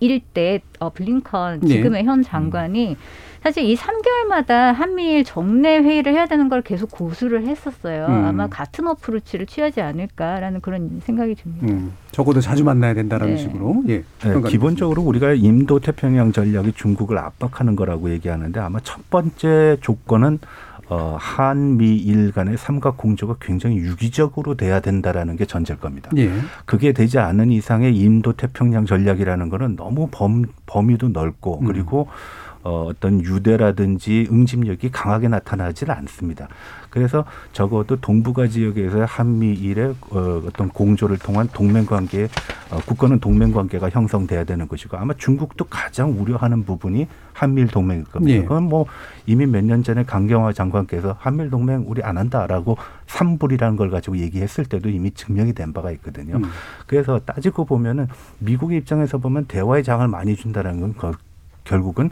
일때 어, 블링컨 네. 지금의 현 장관이 사실 이 3개월마다 한미일 정례 회의를 해야 되는 걸 계속 고수를 했었어요. 음. 아마 같은 어프로치를 취하지 않을까라는 그런 생각이 듭니다. 음, 적어도 자주 만나야 된다라는 네. 식으로 예. 네, 기본적으로 우리가 인도 태평양 전략이 중국을 압박하는 거라고 얘기하는데 아마 첫 번째 조건은 어, 한미일 간의 삼각 공조가 굉장히 유기적으로 돼야 된다라는 게 전제일 겁니다. 예. 그게 되지 않은 이상의 인도 태평양 전략이라는 거는 너무 범, 범위도 넓고 음. 그리고 어, 어떤 유대라든지 응집력이 강하게 나타나지는 않습니다. 그래서 적어도 동북아 지역에서 한미일의 어, 어떤 공조를 통한 동맹 관계, 어, 국가는 동맹 관계가 형성돼야 되는 것이고 아마 중국도 가장 우려하는 부분이 한미일 동맹일 겁니다. 예. 그건 뭐 이미 몇 년 전에 강경화 장관께서 한미일 동맹 우리 안 한다라고 삼불이라는 걸 가지고 얘기했을 때도 이미 증명이 된 바가 있거든요. 음. 그래서 따지고 보면은 미국의 입장에서 보면 대화의 장을 많이 준다는 건 거- 결국은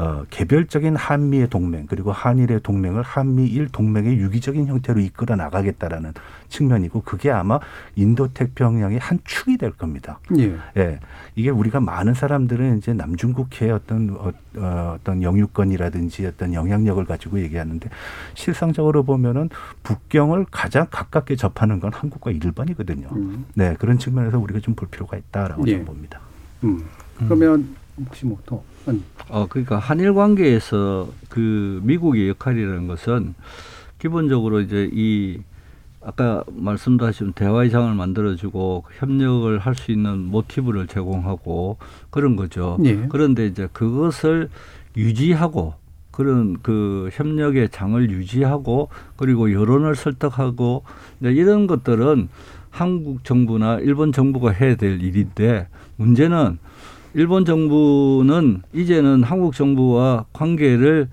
어, 개별적인 한미의 동맹 그리고 한일의 동맹을 한미일 동맹의 유기적인 형태로 이끌어 나가겠다라는 측면이고 그게 아마 인도 태평양의 한 축이 될 겁니다. 예. 예, 이게 우리가 많은 사람들은 이제 남중국해의 어떤 어, 어, 어떤 영유권이라든지 어떤 영향력을 가지고 얘기하는데 실상적으로 보면은 북경을 가장 가깝게 접하는 건 한국과 일본이거든요. 음. 네, 그런 측면에서 우리가 좀 볼 필요가 있다라고 예. 저는 봅니다. 음. 그러면 혹시 뭐더 음. 어, 그러니까 한일 관계에서 그 미국의 역할이라는 것은 기본적으로 이제 이 아까 말씀도 하신 대화의 장을 만들어주고 협력을 할 수 있는 모티브를 제공하고 그런 거죠. 예. 그런데 이제 그것을 유지하고 그런 그 협력의 장을 유지하고 그리고 여론을 설득하고 이런 것들은 한국 정부나 일본 정부가 해야 될 일인데 문제는 일본 정부는 이제는 한국 정부와 관계를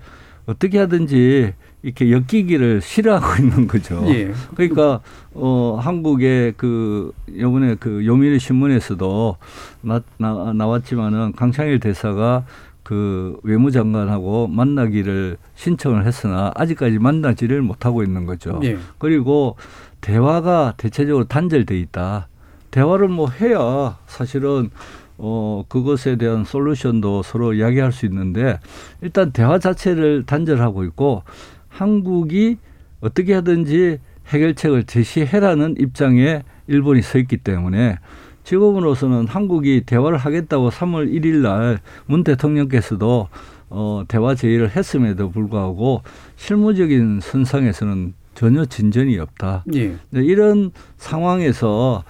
어떻게 하든지 이렇게 엮이기를 싫어하고 있는 거죠. 예. 그러니까 어 한국의 그 요번에 그 요미르 신문에서도 나, 나 나왔지만은 강창일 대사가 그 외무장관하고 만나기를 신청을 했으나 아직까지 만나지를 못하고 있는 거죠. 예. 그리고 대화가 대체적으로 단절돼 있다. 대화를 뭐 해야 사실은 어 그것에 대한 솔루션도 서로 이야기할 수 있는데 일단 대화 자체를 단절하고 있고 한국이 어떻게 하든지 해결책을 제시해라는 입장에 일본이 서 있기 때문에 지금으로서는 한국이 대화를 하겠다고 3월 1일 날 문 대통령께서도 어, 대화 제의를 했음에도 불구하고 실무적인 선상에서는 전혀 진전이 없다. 예. 네, 이런 상황에서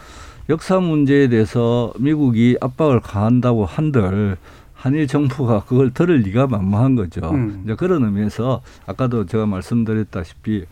역사 문제에 대해서 미국이 압박을 가한다고 한들 한일 정부가 그걸 들을 리가 만무한 거죠. 음. 이제 그런 의미에서 아까도 제가 말씀드렸다시피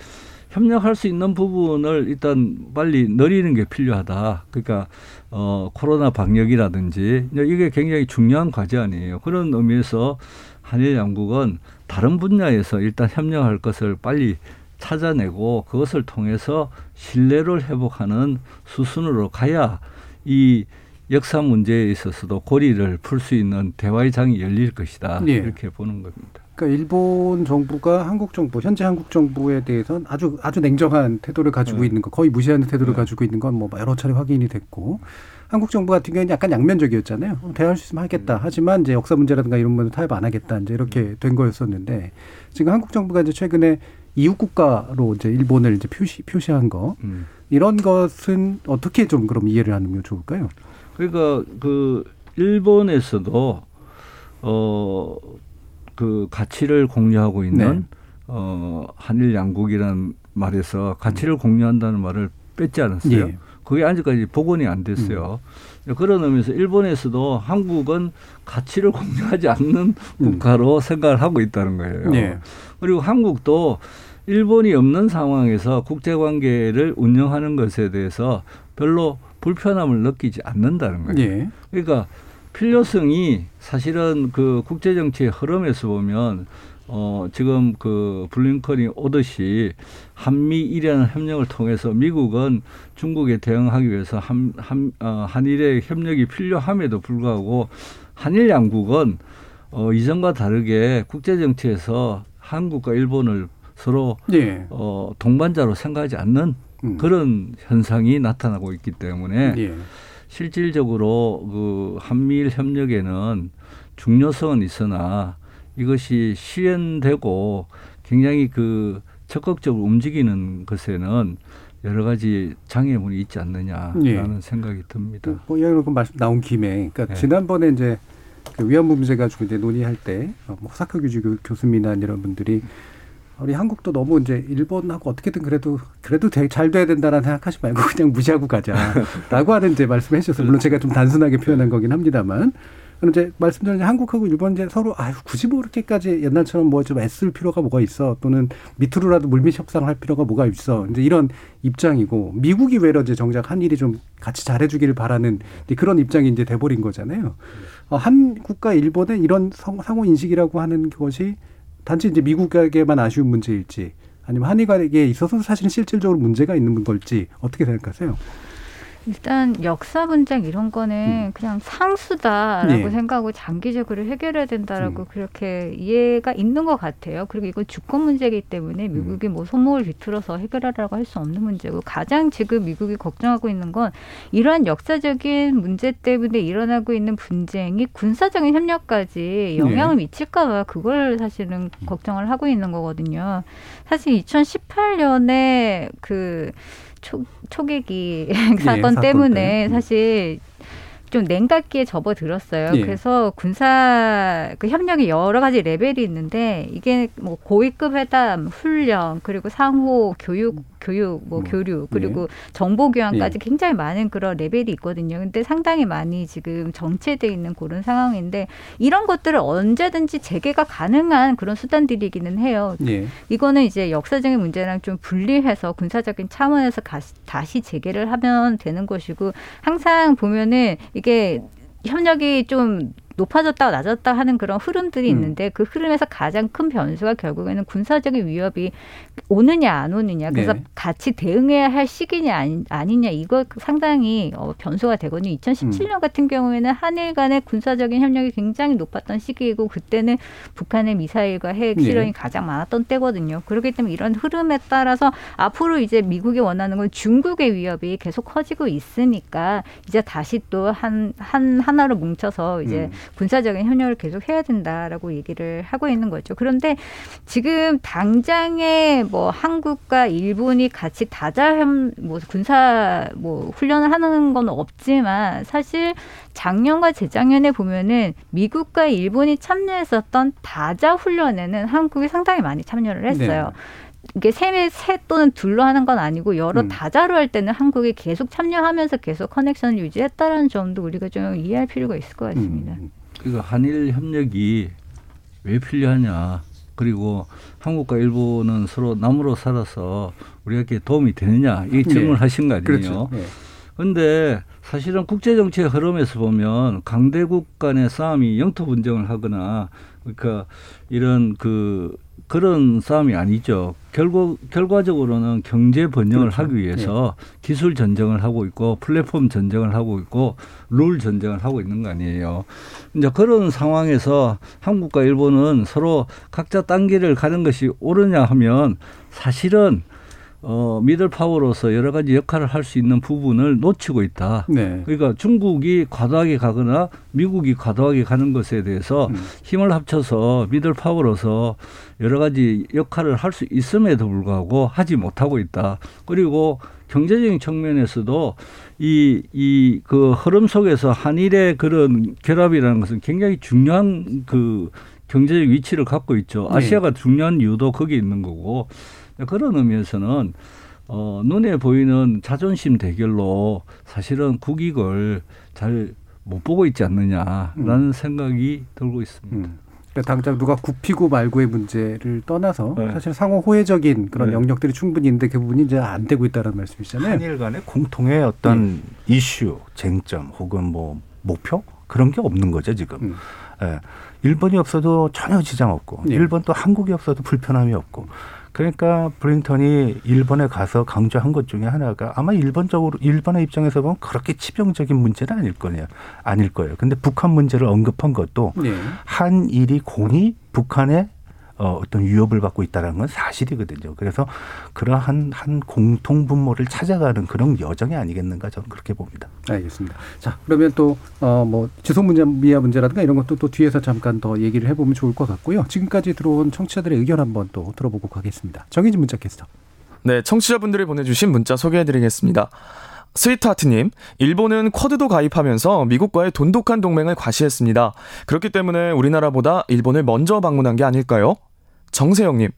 협력할 수 있는 부분을 일단 빨리 늘리는 게 필요하다. 그러니까 어 코로나 방역이라든지 이게 굉장히 중요한 과제 아니에요. 그런 의미에서 한일 양국은 다른 분야에서 일단 협력할 것을 빨리 찾아내고 그것을 통해서 신뢰를 회복하는 수순으로 가야 이 역사 문제에 있어서도 고리를 풀 수 있는 대화의 장이 열릴 것이다. 예. 이렇게 보는 겁니다. 그러니까 일본 정부가 한국 정부, 현재 한국 정부에 대해서는 아주 아주 냉정한 태도를 가지고 네. 있는 거, 거의 무시하는 태도를 네. 가지고 있는 건 뭐 여러 차례 확인이 됐고 한국 정부 같은 경우는 약간 양면적이었잖아요. 어, 대화할 수 있으면 하겠다. 하지만 이제 역사 문제라든가 이런 부분은 타협 안 하겠다. 이제 이렇게 된 거였었는데 지금 한국 정부가 이제 최근에 이웃 국가로 이제 일본을 이제 표시 표시한 거 음. 이런 것은 어떻게 좀 그럼 이해를 하는 게 좋을까요? 그러니까 그 일본에서도 어 그 가치를 공유하고 있는 네. 어 한일 양국이라는 말에서 가치를 공유한다는 말을 뺐지 않았어요. 예. 그게 아직까지 복원이 안 됐어요. 그런 의미에서 일본에서도 한국은 가치를 공유하지 않는 국가로 생각을 하고 있다는 거예요. 네. 그리고 한국도 일본이 없는 상황에서 국제 관계를 운영하는 것에 대해서 별로 불편함을 느끼지 않는다는 거예요. 예. 그러니까 필요성이 사실은 그 국제 정치의 흐름에서 보면 어 지금 그 블링컨이 오듯이 한미 일이라는 협력을 통해서 미국은 중국에 대응하기 위해서 한, 한 어, 한일의 협력이 필요함에도 불구하고 한일 양국은 어 이전과 다르게 국제 정치에서 한국과 일본을 서로 예. 어 동반자로 생각하지 않는 음. 그런 현상이 나타나고 있기 때문에 예. 실질적으로 그 한미일 협력에는 중요성은 있으나 이것이 실현되고 굉장히 그 적극적으로 움직이는 것에는 여러 가지 장애물이 있지 않느냐라는 예. 생각이 듭니다. 뭐 이런 거 말씀 나온 김에 그러니까 네. 지난번에 이제 그 위안부 문제 가지고 이제 논의할 때 어, 뭐 호사카 교주 교- 교수님이나 이런 분들이 우리 한국도 너무 이제 일본하고 어떻게든 그래도 그래도 되- 잘 돼야 된다라는 생각하지 말고 그냥 무시하고 가자라고 하는 이제 말씀해 주셨어요. 물론 제가 좀 단순하게 표현한 거긴 합니다만. 그럼 이제 말씀드린 한국하고 일본 이제 서로 아유 굳이 뭐 이렇게까지 옛날처럼 뭐 좀 애쓸 필요가 뭐가 있어 또는 밑으로라도 물밑 협상을 할 필요가 뭐가 있어 이제 이런 입장이고 미국이 외려 이제 정작 한일이 좀 같이 잘해주기를 바라는 그런 입장이 이제 돼버린 거잖아요. 어, 한국과 일본의 이런 성- 상호 인식이라고 하는 것이 단지 이제 미국에게만 아쉬운 문제일지 아니면 한일간에 있어서 사실은 실질적으로 문제가 있는 걸지 어떻게 생각하세요? 일단 역사 분쟁 이런 거는 그냥 상수다라고 음. 예. 생각하고 장기적으로 해결해야 된다라고 음. 그렇게 이해가 있는 것 같아요. 그리고 이건 주권 문제이기 때문에 음. 미국이 뭐 손목을 비틀어서 해결하라고 할 수 없는 문제고 가장 지금 미국이 걱정하고 있는 건 이러한 역사적인 문제 때문에 일어나고 있는 분쟁이 군사적인 협력까지 영향을 네. 미칠까 봐 그걸 사실은 걱정을 하고 있는 거거든요. 사실 2018년에 그 초, 초계기 사건 사건 때문에 때. 음. 사실 좀 냉각기에 접어들었어요. 예. 그래서 군사 그 협력이 여러 가지 레벨이 있는데 이게 뭐 고위급 회담, 훈련, 그리고 상호 교육, 교육, 뭐 음. 교류, 그리고 정보 교환까지 예. 굉장히 많은 그런 레벨이 있거든요. 근데 상당히 많이 지금 정체돼 있는 그런 상황인데 이런 것들을 언제든지 재개가 가능한 그런 수단들이기는 해요. 예. 이거는 이제 역사적인 문제랑 좀 분리해서 군사적인 차원에서 다시 재개를 하면 되는 것이고 항상 보면은 이게 협력이 좀 높아졌다 낮았다 하는 그런 흐름들이 음. 있는데 그 흐름에서 가장 큰 변수가 결국에는 군사적인 위협이 오느냐 안 오느냐 그래서 네. 같이 대응해야 할 시기냐 아니, 아니냐 이거 상당히 어, 변수가 되거든요. 2017년 음. 같은 경우에는 한일 간의 군사적인 협력이 굉장히 높았던 시기이고 그때는 북한의 미사일과 핵 네. 실험이 가장 많았던 때거든요. 그렇기 때문에 이런 흐름에 따라서 앞으로 이제 미국이 원하는 건 중국의 위협이 계속 커지고 있으니까 이제 다시 또 한 한 하나로 뭉쳐서 이제 음. 군사적인 협력을 계속 해야 된다라고 얘기를 하고 있는 거죠. 그런데 지금 당장에 뭐 한국과 일본이 같이 다자협 뭐 군사 뭐 훈련을 하는 건 없지만 사실 작년과 재작년에 보면은 미국과 일본이 참여했었던 다자 훈련에는 한국이 상당히 많이 참여를 했어요. 이게 세, 세 또는 둘로 하는 건 아니고 여러 음. 다자로 할 때는 한국이 계속 참여하면서 계속 커넥션을 유지했다는 점도 우리가 좀 이해할 필요가 있을 것 같습니다. 음. 그러니까 한일 협력이 왜 필요하냐. 그리고 한국과 일본은 서로 남으로 살아서 우리에게 도움이 되느냐. 이 질문을 네. 하신 거 아니에요. 그렇죠. 예. 근데 사실은 국제 정치의 흐름에서 보면 강대국 간의 싸움이 영토 분쟁을 하거나 그러니까 이런 그 그런 싸움이 아니죠. 결국 결과적으로는 경제 번영을 그렇죠. 하기 위해서 기술 전쟁을 하고 있고 플랫폼 전쟁을 하고 있고 룰 전쟁을 하고 있는 거 아니에요. 이제 그런 상황에서 한국과 일본은 서로 각자 딴 길을 가는 것이 옳으냐 하면 사실은 어, 미들 파워로서 여러 가지 역할을 할 수 있는 부분을 놓치고 있다. 네. 그러니까 중국이 과도하게 가거나 미국이 과도하게 가는 것에 대해서 음. 힘을 합쳐서 미들 파워로서 여러 가지 역할을 할 수 있음에도 불구하고 하지 못하고 있다. 그리고 경제적인 측면에서도 이, 이, 그 흐름 속에서 한일의 그런 결합이라는 것은 굉장히 중요한 그 경제적 위치를 갖고 있죠. 네. 아시아가 중요한 이유도 거기에 있는 거고 그런 의미에서는 어, 눈에 보이는 자존심 대결로 사실은 국익을 잘 못 보고 있지 않느냐라는 생각이 들고 있습니다. 음. 그러니까 당장 누가 굽히고 말고의 문제를 떠나서 네. 사실 상호 호혜적인 그런 네. 영역들이 충분히 있는데 그 부분이 이제 안 되고 있다는 말씀이시잖아요. 한일 간의 공통의 어떤 이슈, 쟁점 혹은 뭐 목표 그런 게 없는 거죠 지금. 음. 예. 일본이 없어도 전혀 지장 없고 예. 일본 또 한국이 없어도 불편함이 없고 그러니까 브링턴이 일본에 가서 강조한 것 중에 하나가 아마 일본적으로 일본의 입장에서 보면 그렇게 치명적인 문제는 아닐 거냐 아닐 거예요. 근데 북한 문제를 언급한 것도 네. 한일이 공이 북한의 어, 어떤 위협을 받고 있다는 건 사실이거든요. 그래서 그러한 한 공통 분모를 찾아가는 그런 여정이 아니겠는가 저는 그렇게 봅니다. 알겠습니다. 자, 그러면 또, 어, 뭐, 지속 문제, 미화 문제라든가 이런 것도 또 뒤에서 잠깐 더 얘기를 해보면 좋을 것 같고요. 지금까지 들어온 청취자들의 의견 한번 또 들어보고 가겠습니다. 정희진 문자 캐스터. 네, 청취자분들이 보내주신 문자 소개해드리겠습니다. 스위트하트님, 일본은 쿼드도 가입하면서 미국과의 돈독한 동맹을 과시했습니다. 그렇기 때문에 우리나라보다 일본을 먼저 방문한 게 아닐까요? 정세영님,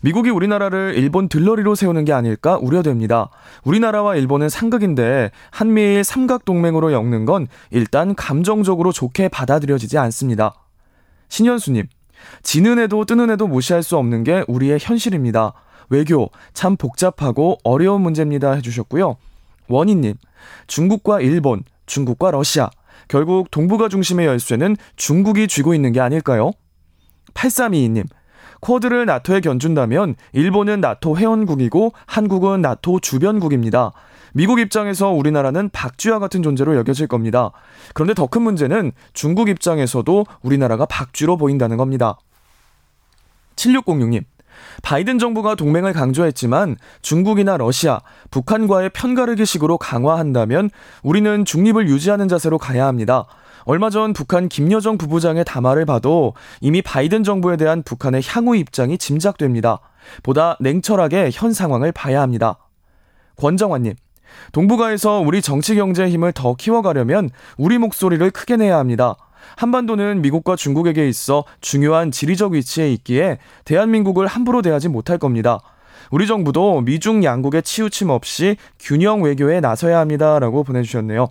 미국이 우리나라를 일본 들러리로 세우는 게 아닐까 우려됩니다. 우리나라와 일본은 상극인데 한미일 삼각동맹으로 엮는 건 일단 감정적으로 좋게 받아들여지지 않습니다. 신현수님, 지는 해도 뜨는 해도 무시할 수 없는 게 우리의 현실입니다. 외교 참 복잡하고 어려운 문제입니다 해주셨고요. 원희님, 중국과 일본, 중국과 러시아, 결국 동북아 중심의 열쇠는 중국이 쥐고 있는 게 아닐까요? 8322님, 쿼드를 나토에 견준다면 일본은 나토 회원국이고 한국은 나토 주변국입니다. 미국 입장에서 우리나라는 박쥐와 같은 존재로 여겨질 겁니다. 그런데 더 큰 문제는 중국 입장에서도 우리나라가 박쥐로 보인다는 겁니다. 7606님, 바이든 정부가 동맹을 강조했지만 중국이나 러시아, 북한과의 편가르기식으로 강화한다면 우리는 중립을 유지하는 자세로 가야 합니다. 얼마 전 북한 김여정 부부장의 담화를 봐도 이미 바이든 정부에 대한 북한의 향후 입장이 짐작됩니다. 보다 냉철하게 현 상황을 봐야 합니다. 권정환님, 동북아에서 우리 정치 경제의 힘을 더 키워가려면 우리 목소리를 크게 내야 합니다. 한반도는 미국과 중국에게 있어 중요한 지리적 위치에 있기에 대한민국을 함부로 대하지 못할 겁니다. 우리 정부도 미중 양국의 치우침 없이 균형 외교에 나서야 합니다라고 보내주셨네요.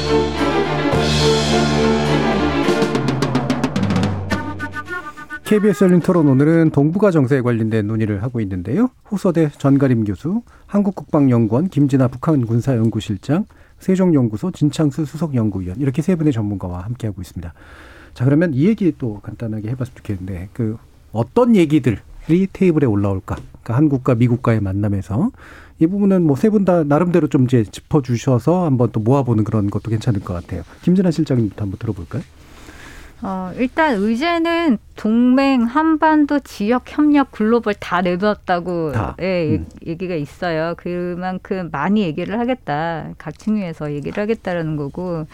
KBS 열린 토론 오늘은 동북아 정세에 관련된 논의를 하고 있는데요. 호서대 전가림 교수, 한국국방연구원 김진아 북한 군사연구실장, 세종연구소 진창수 수석연구위원 이렇게 세 분의 전문가와 함께하고 있습니다. 자 그러면 이 얘기 또 간단하게 해봤으면 좋겠는데 그 어떤 얘기들이 테이블에 올라올까? 그러니까 한국과 미국과의 만남에서 이 부분은 뭐 세 분 다 나름대로 좀 이제 짚어주셔서 한번 또 모아보는 그런 것도 괜찮을 것 같아요. 김진아 실장님부터 한번 들어볼까요? 어, 일단 의제는 동맹, 한반도, 지역 협력, 글로벌 다 내놓았다고 다. 예, 음. 얘기가 있어요. 그만큼 많이 얘기를 하겠다. 각 측면에서 얘기를 하겠다라는 거고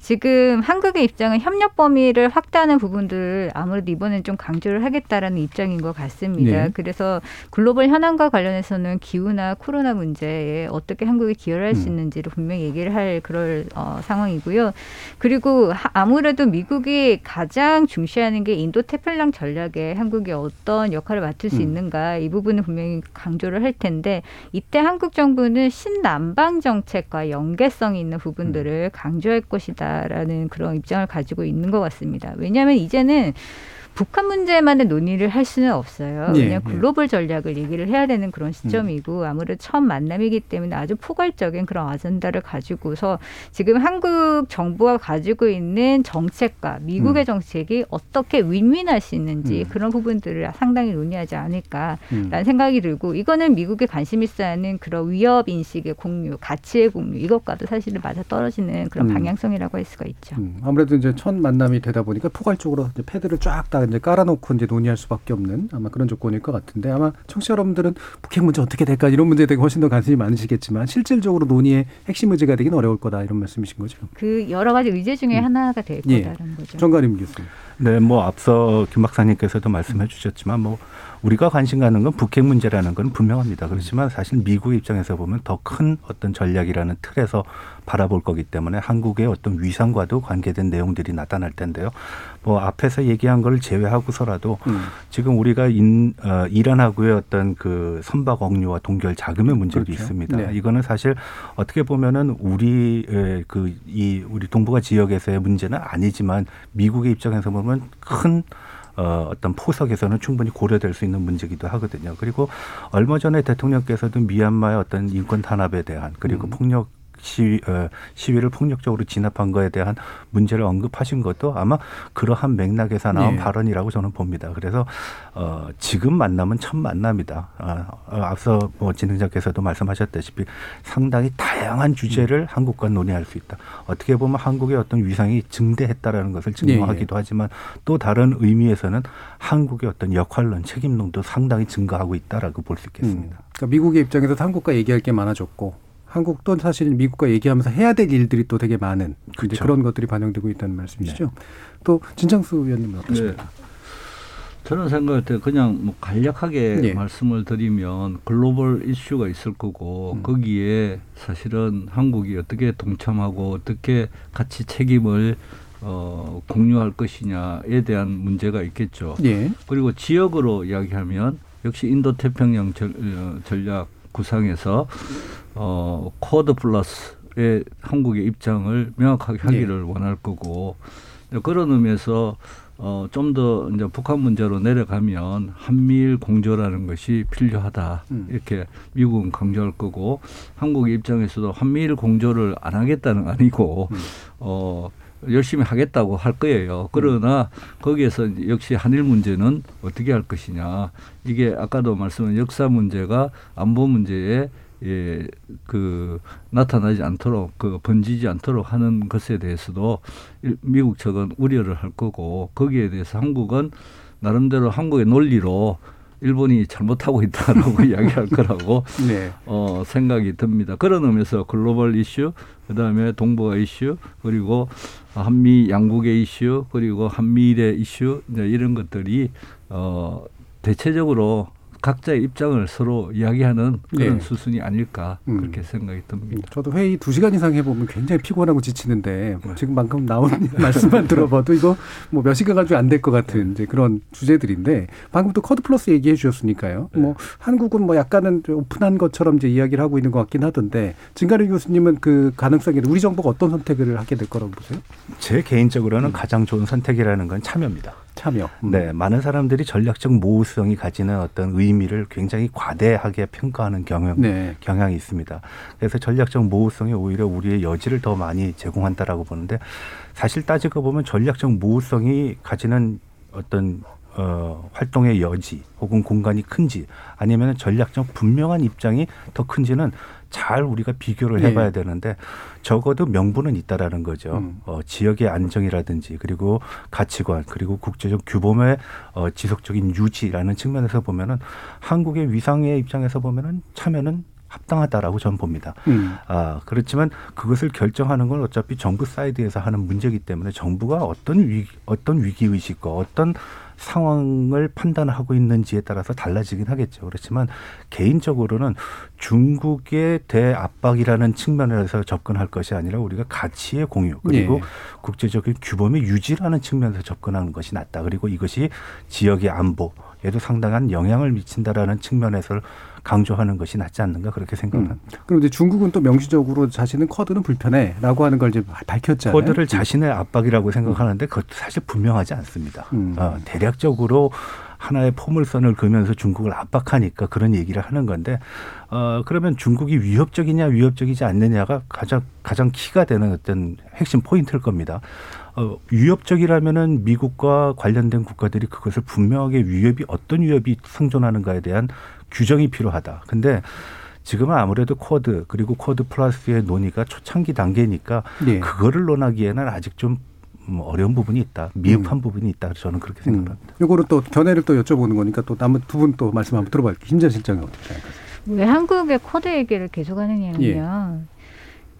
지금 한국의 입장은 협력 범위를 확대하는 부분들을 아무래도 이번엔 좀 강조를 하겠다라는 입장인 것 같습니다. 네. 그래서 글로벌 현안과 관련해서는 기후나 코로나 문제에 어떻게 한국이 기여를 할수 음. 있는지를 분명히 얘기를 할 그럴 어, 상황이고요. 그리고 하- 아무래도 미국이 가장 중시하는 게 인도 태평양 전략에 한국이 어떤 역할을 맡을 수 음. 있는가 이 부분을 분명히 강조를 할 텐데 이때 한국 정부는 신남방 정책과 연계성이 있는 부분들을 강조할 것이다 라는 그런 입장을 가지고 있는 것 같습니다. 왜냐하면 이제는 북한 문제만의 논의를 할 수는 없어요. 예, 왜냐하면 예. 글로벌 전략을 얘기를 해야 되는 그런 시점이고 아무래도 첫 만남이기 때문에 아주 포괄적인 그런 아젠다를 가지고서 지금 한국 정부가 가지고 있는 정책과 미국의 음. 정책이 어떻게 윈윈할 수 있는지 음. 그런 부분들을 상당히 논의하지 않을까라는 음. 생각이 들고 이거는 미국이 관심 있어 하는 그런 위협 인식의 공유, 가치의 공유 이것과도 사실은 맞아 떨어지는 그런 음. 방향성이라고 할 수가 있죠. 음, 아무래도 이제 첫 만남이 되다 보니까 포괄적으로 패드를 쫙다 이제 깔아놓고 이제 논의할 수밖에 없는 아마 그런 조건일 것 같은데 아마 청취자 여러분들은 북핵 문제 어떻게 될까 이런 문제에 대해 훨씬 더 관심이 많으시겠지만 실질적으로 논의의 핵심 의제가 되긴 어려울 거다 이런 말씀이신 거죠. 그 여러 가지 의제 중에 음. 하나가 될 예. 거다라는 거죠. 정가림 교수님. 네, 뭐 앞서 김 박사님께서도 말씀해 주셨지만 뭐 우리가 관심 가는 건 북핵 문제라는 건 분명합니다. 그렇지만 사실 미국 입장에서 보면 더 큰 어떤 전략이라는 틀에서 바라볼 거기 때문에 한국의 어떤 위상과도 관계된 내용들이 나타날 텐데요. 뭐 앞에서 얘기한 걸 제외하고서라도 음. 지금 우리가 인, 어, 이란하고의 어떤 그 선박 억류와 동결 자금의 문제도 그렇죠. 있습니다. 네. 이거는 사실 어떻게 보면은 우리의 그이 우리 동북아 지역에서의 문제는 아니지만 미국의 입장에서 보면 큰 어, 어떤 포석에서는 충분히 고려될 수 있는 문제기도 하거든요. 그리고 얼마 전에 대통령께서도 미얀마의 어떤 인권 탄압에 대한 그리고 음. 폭력 시위, 어, 시위를 폭력적으로 진압한 거에 대한 문제를 언급하신 것도 아마 그러한 맥락에서 나온 예. 발언이라고 저는 봅니다. 그래서 어, 지금 만남은 첫 만남이다. 아, 어, 앞서 뭐 진행자께서도 말씀하셨다시피 상당히 다양한 주제를 한국과 논의할 수 있다. 어떻게 보면 한국의 어떤 위상이 증대했다라는 것을 증명하기도 하지만 또 다른 의미에서는 한국의 어떤 역할론, 책임론도 상당히 증가하고 있다라고 볼 수 있겠습니다. 음. 그러니까 미국의 입장에서 한국과 얘기할 게 많아졌고 한국도 사실 미국과 얘기하면서 해야 될 일들이 또 되게 많은 그렇죠. 그런 것들이 반영되고 있다는 말씀이시죠. 또 진창수 의원님은 어떠십니까? 네. 저는 생각할 때 그냥 뭐 간략하게 예. 말씀을 드리면 글로벌 이슈가 있을 거고 음. 거기에 사실은 한국이 어떻게 동참하고 어떻게 같이 책임을 어, 공유할 것이냐에 대한 문제가 있겠죠. 예. 그리고 지역으로 이야기하면 역시 인도 태평양 전, 어, 전략 구상에서 어, 쿼드 플러스의 한국의 입장을 명확하게 하기를 원할 거고 그런 의미에서 어, 좀 더 이제 북한 문제로 내려가면 한미일 공조라는 것이 필요하다. 음. 이렇게 미국은 강조할 거고 한국 입장에서도 한미일 공조를 안 하겠다는 건 아니고 음. 어, 열심히 하겠다고 할 거예요. 그러나 거기에서 역시 한일 문제는 어떻게 할 것이냐. 이게 아까도 말씀한 역사 문제가 안보 문제에 예, 그 나타나지 않도록 그 번지지 않도록 하는 것에 대해서도 일- 미국 측은 우려를 할 거고 거기에 대해서 한국은 나름대로 한국의 논리로 일본이 잘못하고 있다라고 이야기할 거라고 네. 어, 생각이 듭니다. 그런 의미에서 글로벌 이슈, 그 다음에 동북아 이슈, 그리고 한미 양국의 이슈, 그리고 한미일의 이슈, 이제 이런 것들이 어, 대체적으로 각자의 입장을 서로 이야기하는 그런 네. 수순이 아닐까 음. 그렇게 생각이 듭니다. 저도 회의 두 시간 이상 해보면 굉장히 피곤하고 지치는데 뭐 지금 방금 나온 말씀만 들어봐도 이거 뭐 몇 시간 가지고 안 될 것 같은 이제 그런 주제들인데 방금 또 쿼드 플러스 얘기해 주셨으니까요. 뭐 한국은 뭐 약간은 좀 오픈한 것처럼 이제 이야기를 하고 있는 것 같긴 하던데 진가리 교수님은 그 가능성에 우리 정부가 어떤 선택을 하게 될 거라고 보세요? 제 개인적으로는 가장 좋은 선택이라는 건 참여입니다. 참여. 음. 네, 많은 사람들이 전략적 모호성이 가지는 어떤 의미를 굉장히 과대하게 평가하는 경향, 네. 경향이 있습니다. 그래서 전략적 모호성이 오히려 우리의 여지를 더 많이 제공한다라고 보는데 사실 따지고 보면 전략적 모호성이 가지는 어떤 어, 활동의 여지 혹은 공간이 큰지 아니면 전략적 분명한 입장이 더 큰지는 잘 우리가 비교를 해봐야 예. 되는데 적어도 명분은 있다라는 거죠. 음. 어, 지역의 안정이라든지 그리고 가치관 그리고 국제적 규범의 어, 지속적인 유지라는 측면에서 보면은 한국의 위상의 입장에서 보면은 참여는 합당하다라고 저는 봅니다. 음. 아, 그렇지만 그것을 결정하는 건 어차피 정부 사이드에서 하는 문제이기 때문에 정부가 어떤 위 어떤 위기 의식과 어떤 상황을 판단하고 있는지에 따라서 달라지긴 하겠죠. 그렇지만 개인적으로는 중국의 대압박이라는 측면에서 접근할 것이 아니라 우리가 가치의 공유 그리고 예. 국제적인 규범의 유지라는 측면에서 접근하는 것이 낫다. 그리고 이것이 지역의 안보 에도 상당한 영향을 미친다라는 측면에서 강조하는 것이 낫지 않는가 그렇게 생각합니다. 음. 그럼 이제 중국은 또 명시적으로 자신은 쿼드는 불편해라고 하는 걸 이제 밝혔잖아요. 쿼드를 자신의 압박이라고 생각하는데 그것도 사실 분명하지 않습니다. 음. 어, 대략적으로 하나의 포물선을 그면서 중국을 압박하니까 그런 얘기를 하는 건데 어, 그러면 중국이 위협적이냐 위협적이지 않느냐가 가장 가장 키가 되는 어떤 핵심 포인트일 겁니다. 어, 위협적이라면은 미국과 관련된 국가들이 그것을 분명하게 위협이 어떤 위협이 생존하는가에 대한 규정이 필요하다. 근데 지금은 아무래도 쿼드 그리고 쿼드 플러스의 논의가 초창기 단계니까 예. 그거를 논하기에는 아직 좀 음, 어려운 부분이 있다. 미흡한 부분이 있다. 저는 그렇게 생각합니다. 요거를 또 견해를 또 여쭤보는 거니까 또 남은 두 분 또 말씀 한번 들어볼게요. 김전 실장이 어떻게 생각하세요? 왜 한국의 쿼드 얘기를 계속 하느냐면요. 예.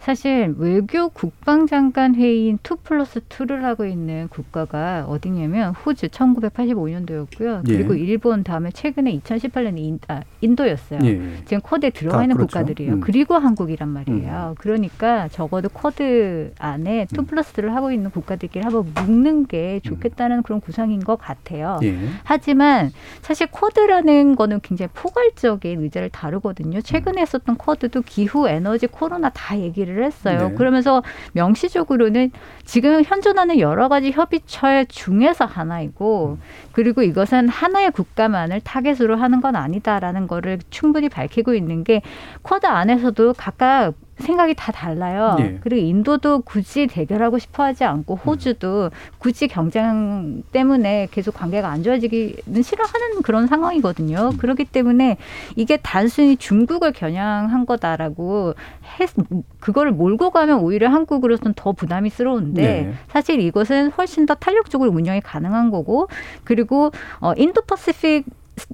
사실 외교 국방장관 회의인 2 플러스 2를 하고 있는 국가가 어디냐면 호주 1985년도였고요. 예. 그리고 일본 다음에 최근에 2018년에 인, 아, 인도였어요. 예. 지금 쿼드에 들어가 아, 있는 그렇죠. 국가들이에요. 음. 그리고 한국이란 말이에요. 그러니까 적어도 쿼드 안에 음. 2 플러스 2를 하고 있는 국가들끼리 한번 묶는 게 좋겠다는 그런 구상인 것 같아요. 예. 하지만 사실 쿼드라는 거는 굉장히 포괄적인 의제를 다루거든요. 최근에 했었던 쿼드도 기후, 에너지, 코로나 다 얘기를 했어요. 네. 그러면서 명시적으로는 지금 현존하는 여러 가지 협의체 중에서 하나이고 그리고 이것은 하나의 국가만을 타겟으로 하는 건 아니다라는 거를 충분히 밝히고 있는 게 쿼드 안에서도 각각 생각이 다 달라요. 예. 그리고 인도도 굳이 대결하고 싶어 하지 않고 호주도 굳이 경쟁 때문에 계속 관계가 안 좋아지기는 싫어하는 그런 상황이거든요. 그렇기 때문에 이게 단순히 중국을 겨냥한 거다라고 했, 그거를 몰고 가면 오히려 한국으로서는 더 부담이 스러운데 네. 사실 이것은 훨씬 더 탄력적으로 운영이 가능한 거고 그리고 어, Indo-Pacific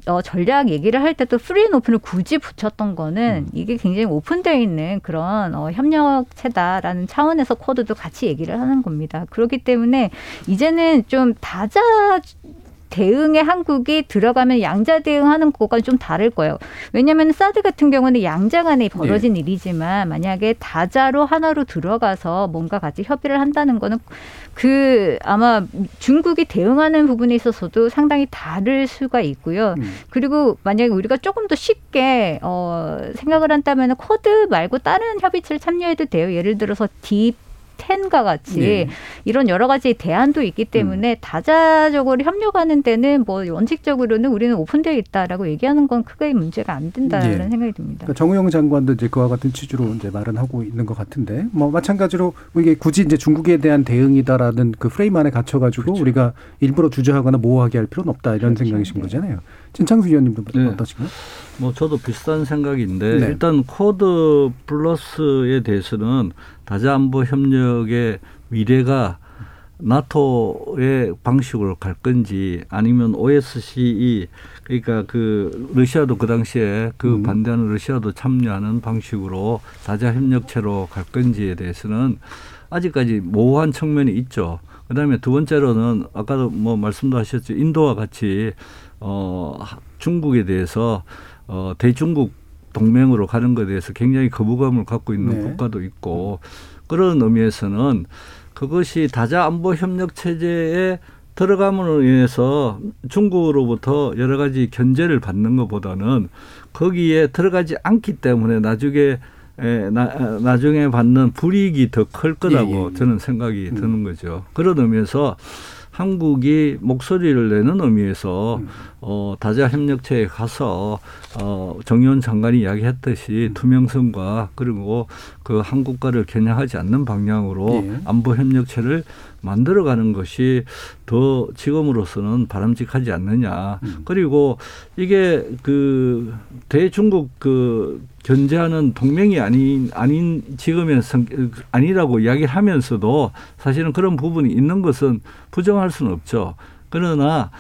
어, 전략 얘기를 할 때도 free and open을 굳이 붙였던 거는 이게 굉장히 오픈되어 있는 그런 어, 협력체다라는 차원에서 쿼드도 같이 얘기를 하는 겁니다. 그렇기 때문에 이제는 좀 다자 대응에 한국이 들어가면 양자 대응하는 것과 좀 다를 거예요. 왜냐하면 사드 같은 경우는 양자 간에 벌어진 일이지만 만약에 다자로 하나로 들어가서 뭔가 같이 협의를 한다는 거는 그 아마 중국이 대응하는 부분에 있어서도 상당히 다를 수가 있고요. 음. 그리고 만약에 우리가 조금 더 쉽게 어, 생각을 한다면 쿼드 말고 다른 협의체를 참여해도 돼요. 예를 들어서 D Ten과 같이 네. 이런 여러 가지 대안도 있기 때문에 다자적으로 협력하는 데는 뭐 원칙적으로는 우리는 오픈되어 있다라고 얘기하는 건 크게 문제가 안 된다는 예. 생각이 듭니다. 그러니까 정의용 장관도 이제 그와 같은 취지로 이제 말은 하고 있는 것 같은데 뭐 마찬가지로 이게 굳이 이제 중국에 대한 대응이다라는 그 프레임 안에 갇혀가지고 우리가 일부러 주저하거나 모호하게 할 필요는 없다 이런 생각이신 거잖아요. 진창수 위원님도 네. 어떠신가요? 뭐 저도 비슷한 생각인데 네. 일단 쿼드 플러스에 대해서는 다자안보 협력의 미래가 나토의 방식으로 갈 건지 아니면 OSCE 그러니까 그 러시아도 그 당시에 그 음. 반대하는 러시아도 참여하는 방식으로 다자 협력체로 갈 건지에 대해서는 아직까지 모호한 측면이 있죠. 그다음에 두 번째로는 아까도 뭐 말씀도 하셨죠. 인도와 같이 어 중국에 대해서 어 대중국 동맹으로 가는 것에 대해서 굉장히 거부감을 갖고 있는 네. 국가도 있고 그런 의미에서는 그것이 다자 안보 협력 체제에 들어감으로 인해서 중국으로부터 여러 가지 견제를 받는 것보다는 거기에 들어가지 않기 때문에 나중에 에, 나, 아, 나중에 받는 불이익이 더 클 거라고 예, 예. 저는 생각이 음. 드는 거죠. 그런 의미에서 한국이 목소리를 내는 의미에서 음. 어, 다자 협력체에 가서 어, 정의원 장관이 이야기했듯이 음. 투명성과 그리고 그 한국과를 겨냥하지 않는 방향으로 예. 안보 협력체를 만들어가는 것이 더 지금으로서는 바람직하지 않느냐. 음. 그리고 이게 그 대중국 그 견제하는 동맹이 아닌 아닌 지금의 성 아니라고 이야기를 하면서도 사실은 그런 부분이 있는 것은 부정할 수는 없죠. 그러나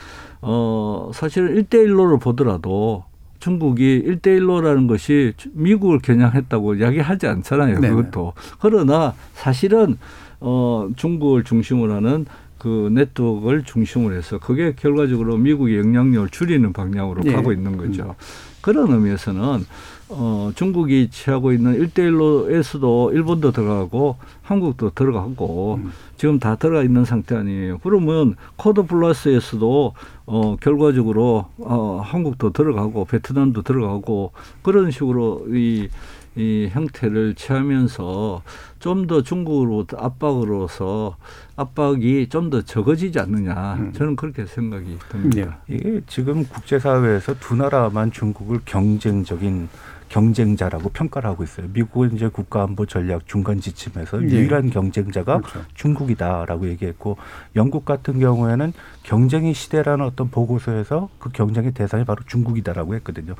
어 사실은 일대일로를 보더라도 중국이 일대일로라는 것이 미국을 겨냥했다고 이야기하지 않잖아요. 네네. 그것도. 그러나 사실은 어 중국을 중심으로 하는 그 네트워크를 중심으로 해서 그게 결과적으로 미국의 영향력을 줄이는 방향으로 예. 가고 있는 거죠. 그런 의미에서는 어 중국이 취하고 있는 일대일로에서도 일본도 들어가고 한국도 들어가고 음. 지금 다 들어가 있는 상태 아니에요. 그러면 쿼드 플러스에서도 어 결과적으로 어 한국도 들어가고 베트남도 들어가고 그런 식으로 이 이 형태를 취하면서 좀 더 중국으로 압박으로서 압박이 좀 더 적어지지 않느냐 음. 저는 그렇게 생각이 예. 듭니다. 이게 지금 국제사회에서 두 나라만 중국을 경쟁적인 경쟁자라고 평가를 하고 있어요. 미국은 이제 국가안보 전략 중간 지침에서 예. 유일한 경쟁자가 그렇죠. 중국이다라고 얘기했고 영국 같은 경우에는 경쟁의 시대라는 어떤 보고서에서 그 경쟁의 대상이 바로 중국이다라고 했거든요.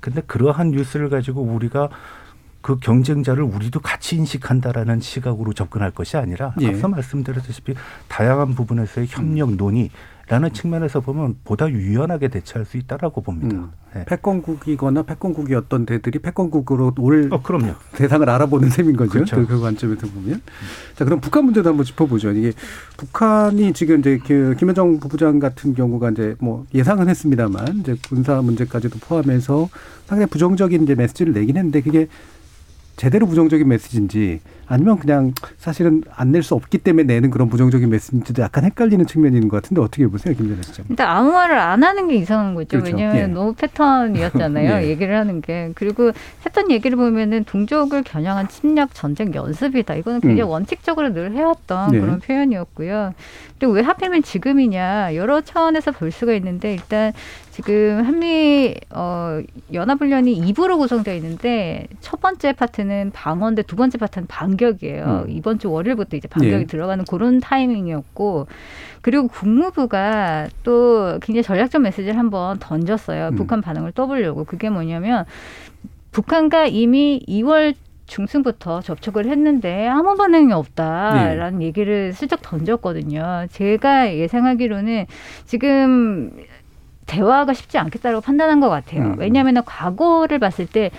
근데 그러한 뉴스를 가지고 우리가 그 경쟁자를 우리도 같이 인식한다라는 시각으로 접근할 것이 아니라 예. 앞서 말씀드렸다시피 다양한 부분에서의 협력 논의 라는 측면에서 보면 보다 유연하게 대처할 수 있다라고 봅니다. 음. 네. 패권국이거나 패권국이었던 데들이 패권국으로 올 어, 그럼요. 대상을 알아보는 셈인 거죠. 그렇죠. 그, 그 관점에서 보면. 자, 그럼 북한 문제도 한번 짚어보죠. 이게 북한이 지금 이제 그 김여정 부부장 같은 경우가 이제 뭐 예상은 했습니다만 이제 군사 문제까지도 포함해서 상당히 부정적인 이제 메시지를 내긴 했는데 그게 제대로 부정적인 메시지인지 아니면 그냥 사실은 안 낼 수 없기 때문에 내는 그런 부정적인 메시지인지도 약간 헷갈리는 측면이 있는 것 같은데 어떻게 보세요, 김전혜 시장? 일단 아무 말을 안 하는 게 이상한 거죠. 그렇죠. 왜냐하면 예. 너무 패턴이었잖아요. 예. 얘기를 하는 게. 그리고 했던 얘기를 보면은 동족을 겨냥한 침략 전쟁 연습이다. 이거는 굉장히 음. 원칙적으로 늘 해왔던 네. 그런 표현이었고요. 그리고 왜 하필이면 지금이냐 여러 차원에서 볼 수가 있는데 일단 지금 한미 어, 연합훈련이 2부로 구성되어 있는데 첫 번째 파트는 방어인데 두 번째 파트는 반격이에요. 음. 이번 주 월요일부터 이제 반격이 예. 들어가는 그런 타이밍이었고 그리고 국무부가 또 굉장히 전략적 메시지를 한번 던졌어요. 음. 북한 반응을 떠보려고. 그게 뭐냐면 북한과 이미 2월 중순부터 접촉을 했는데 아무 반응이 없다라는 얘기를 슬쩍 던졌거든요. 제가 예상하기로는 지금 대화가 쉽지 않겠다고 판단한 것 같아요. 음. 왜냐하면 과거를 봤을 때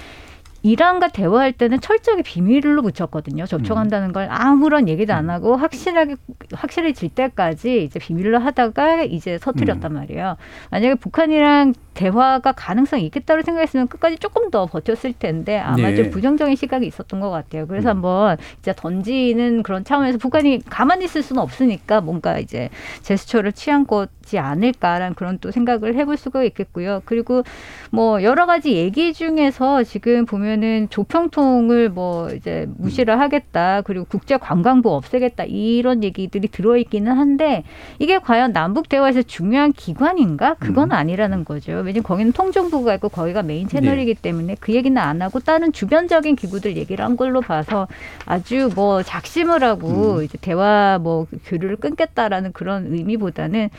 이란과 대화할 때는 철저하게 비밀로 붙였거든요. 접촉한다는 걸 아무런 얘기도 안 하고 확실하게 확실해질 때까지 이제 비밀로 하다가 이제 서투렸단 말이에요. 만약에 북한이랑 대화가 가능성이 있겠다고 생각했으면 끝까지 조금 더 버텼을 텐데 아마 네. 좀 부정적인 시각이 있었던 것 같아요. 그래서 음. 한번 이제 던지는 그런 차원에서 북한이 가만히 있을 수는 없으니까 뭔가 이제 제스처를 취한 거지 않을까라는 그런 또 생각을 해볼 수가 있겠고요. 그리고 뭐 여러 가지 얘기 중에서 지금 보면은 조평통을 뭐 이제 무시를 하겠다 그리고 국제 관광부 없애겠다 이런 얘기들이 들어있기는 한데 이게 과연 남북 대화에서 중요한 기관인가 그건 아니라는 거죠. 왜냐면 거기는 통정부가 있고 거기가 메인 채널이기 때문에 그 얘기는 안 하고 다른 주변적인 기구들 얘기를 한 걸로 봐서 아주 뭐 작심을 하고 이제 대화 뭐 교류를 끊겠다라는 그런 의미보다는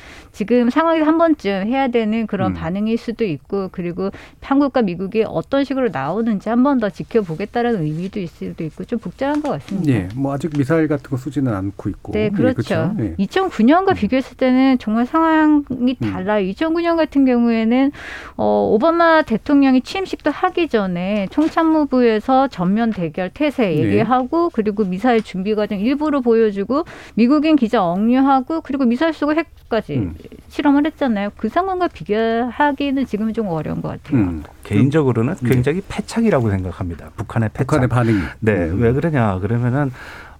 지금 상황에서 한 번쯤 해야 되는 그런 음. 반응일 수도 있고 그리고 한국과 미국이 어떤 식으로 나오는지 한 번 더 지켜보겠다라는 의미도 있을 수도 있고 좀 복잡한 것 같습니다. 예, 뭐 아직 미사일 같은 거 쏘지는 않고 있고. 네, 예, 그렇죠. 예. 2009년과 비교했을 때는 정말 상황이 달라요. 2009년 같은 경우에는 어, 오바마 대통령이 취임식도 하기 전에 총참모부에서 전면 대결 태세 네. 얘기하고 그리고 미사일 준비 과정 일부러 보여주고 미국인 기자 억류하고 그리고 미사일 쏘고 핵까지 음. 실험을 했잖아요. 그 상황과 비교하기는 지금은 좀 어려운 것 같아요. 음. 개인적으로는 네. 굉장히 패착이라고 생각합니다. 북한의 패착. 북한의 반응이. 네, 음. 왜 그러냐 그러면은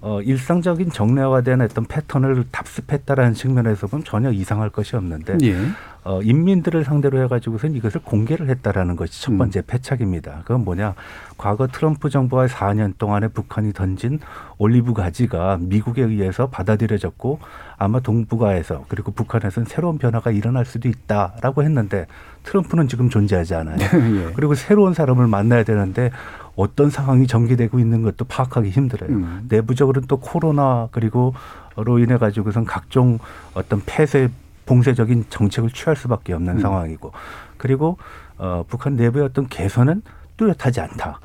어, 일상적인 정례화된 어떤 패턴을 답습했다라는 측면에서 보면 전혀 이상할 것이 없는데 예. 어, 인민들을 상대로 해가지고선 이것을 공개를 했다라는 것이 첫 번째 패착입니다. 그건 뭐냐? 과거 트럼프 정부가 4년 동안에 북한이 던진 올리브 가지가 미국에 의해서 받아들여졌고 아마 동북아에서 그리고 북한에서는 새로운 변화가 일어날 수도 있다라고 했는데 트럼프는 지금 존재하지 않아요. 예. 그리고 새로운 사람을 만나야 되는데 어떤 상황이 전개되고 있는 것도 파악하기 힘들어요. 음. 내부적으로는 또 코로나 그리고로 인해 가지고선 각종 어떤 폐쇄 봉쇄적인 정책을 취할 수밖에 없는 음. 상황이고 그리고 어, 북한 내부의 어떤 개선은 뚜렷하지 않다.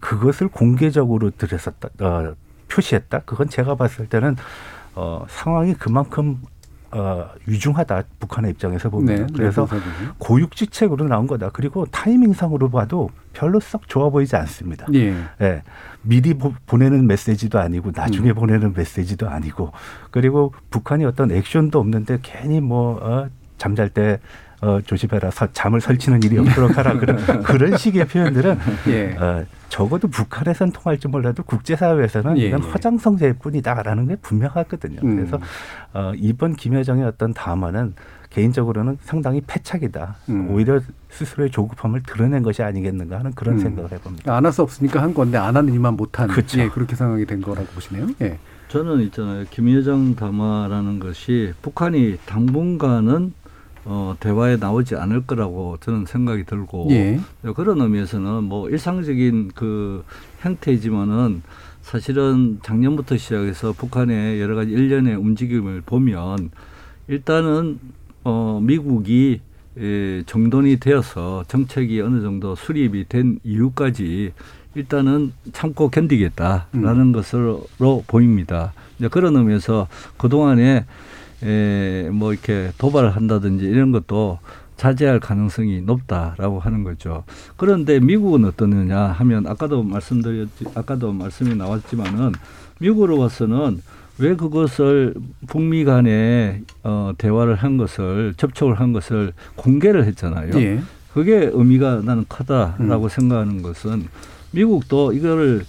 그것을 공개적으로 드렸었다, 어, 표시했다. 그건 제가 봤을 때는 어, 상황이 그만큼 어, 유중하다 북한의 입장에서 보면 네, 그래서 네, 그래서 고육지책으로 나온 거다. 그리고 타이밍상으로 봐도 별로 썩 좋아 보이지 않습니다. 예. 예. 미리 보, 보내는 메시지도 아니고 나중에 보내는 메시지도 아니고 그리고 북한이 어떤 액션도 없는데 괜히 뭐 어, 잠잘 때 어, 조심해라 서, 잠을 설치는 일이 없도록 하라 그런 그런 식의 표현들은 예. 어, 적어도 북한에선 통할지 몰라도 국제사회에서는 예, 이건 예. 허장성세일 뿐이다라는 게 분명하거든요. 음. 그래서 어, 이번 김여정의 어떤 담화는 개인적으로는 상당히 패착이다. 음. 오히려 스스로의 조급함을 드러낸 것이 아니겠는가 하는 그런 음. 생각을 해봅니다. 안 할 수 없으니까 한 건데 안 하는 이만 못한 그쵸. 예, 그렇게 생각이 된 거라고 보시네요. 예. 저는 있잖아요. 김여정 담화라는 것이 북한이 당분간은 어, 대화에 나오지 않을 거라고 저는 생각이 들고 예. 그런 의미에서는 뭐 일상적인 그 형태이지만은 사실은 작년부터 시작해서 북한의 여러 가지 일련의 움직임을 보면 일단은 어, 미국이 에, 정돈이 되어서 정책이 어느 정도 수립이 된 이유까지 일단은 참고 견디겠다라는 것으로 보입니다. 이제 그런 의미에서 그동안에 에, 뭐 이렇게 도발을 한다든지 이런 것도 자제할 가능성이 높다라고 하는 거죠. 그런데 미국은 어떠느냐 하면 아까도 말씀드렸지 아까도 말씀이 나왔지만은 미국으로서는 왜 그것을 북미 간에 어, 대화를 한 것을 접촉을 한 것을 공개를 했잖아요. 예. 그게 의미가 나는 크다라고 음. 생각하는 것은 미국도 이거를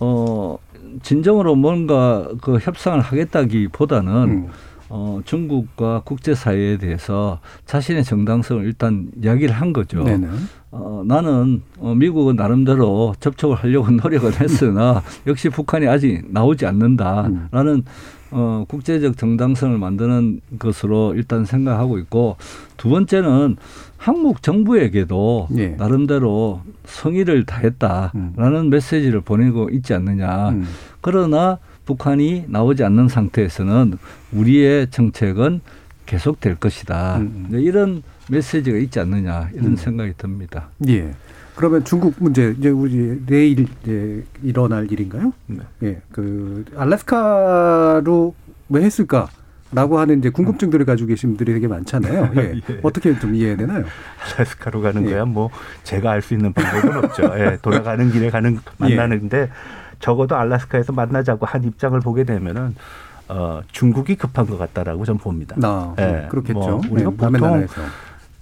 어 진정으로 뭔가 그 협상을 하겠다기보다는 음. 어 중국과 국제사회에 대해서 자신의 정당성을 일단 이야기를 한 거죠. 네네. 어, 나는 어, 미국은 나름대로 접촉을 하려고 노력을 했으나 역시 북한이 아직 나오지 않는다라는 어, 국제적 정당성을 만드는 것으로 일단 생각하고 있고 두 번째는 한국 정부에게도 예. 나름대로 성의를 다했다라는 메시지를 보내고 있지 않느냐. 음. 그러나 북한이 나오지 않는 상태에서는 우리의 정책은 계속될 것이다. 음. 이제 이런 메시지가 있지 않느냐 이런 음. 생각이 듭니다. 예. 그러면 중국 문제 이제 우리 내일 이제 일어날 일인가요? 네. 예. 그 알래스카로 왜 했을까 라고 하는 이제 궁금증들을 가지고 계신 분들이 되게 많잖아요. 예. 예. 어떻게 좀 이해해야 되나요? 알래스카로 가는 예. 거야 뭐 제가 알 수 있는 방법은 없죠. 예, 돌아가는 길에 가는 만나는데 적어도 알래스카에서 만나자고 한 입장을 보게 되면은 어, 중국이 급한 것 같다라고 저는 봅니다. 나 예, 그렇겠죠. 뭐 우리가 네, 보통.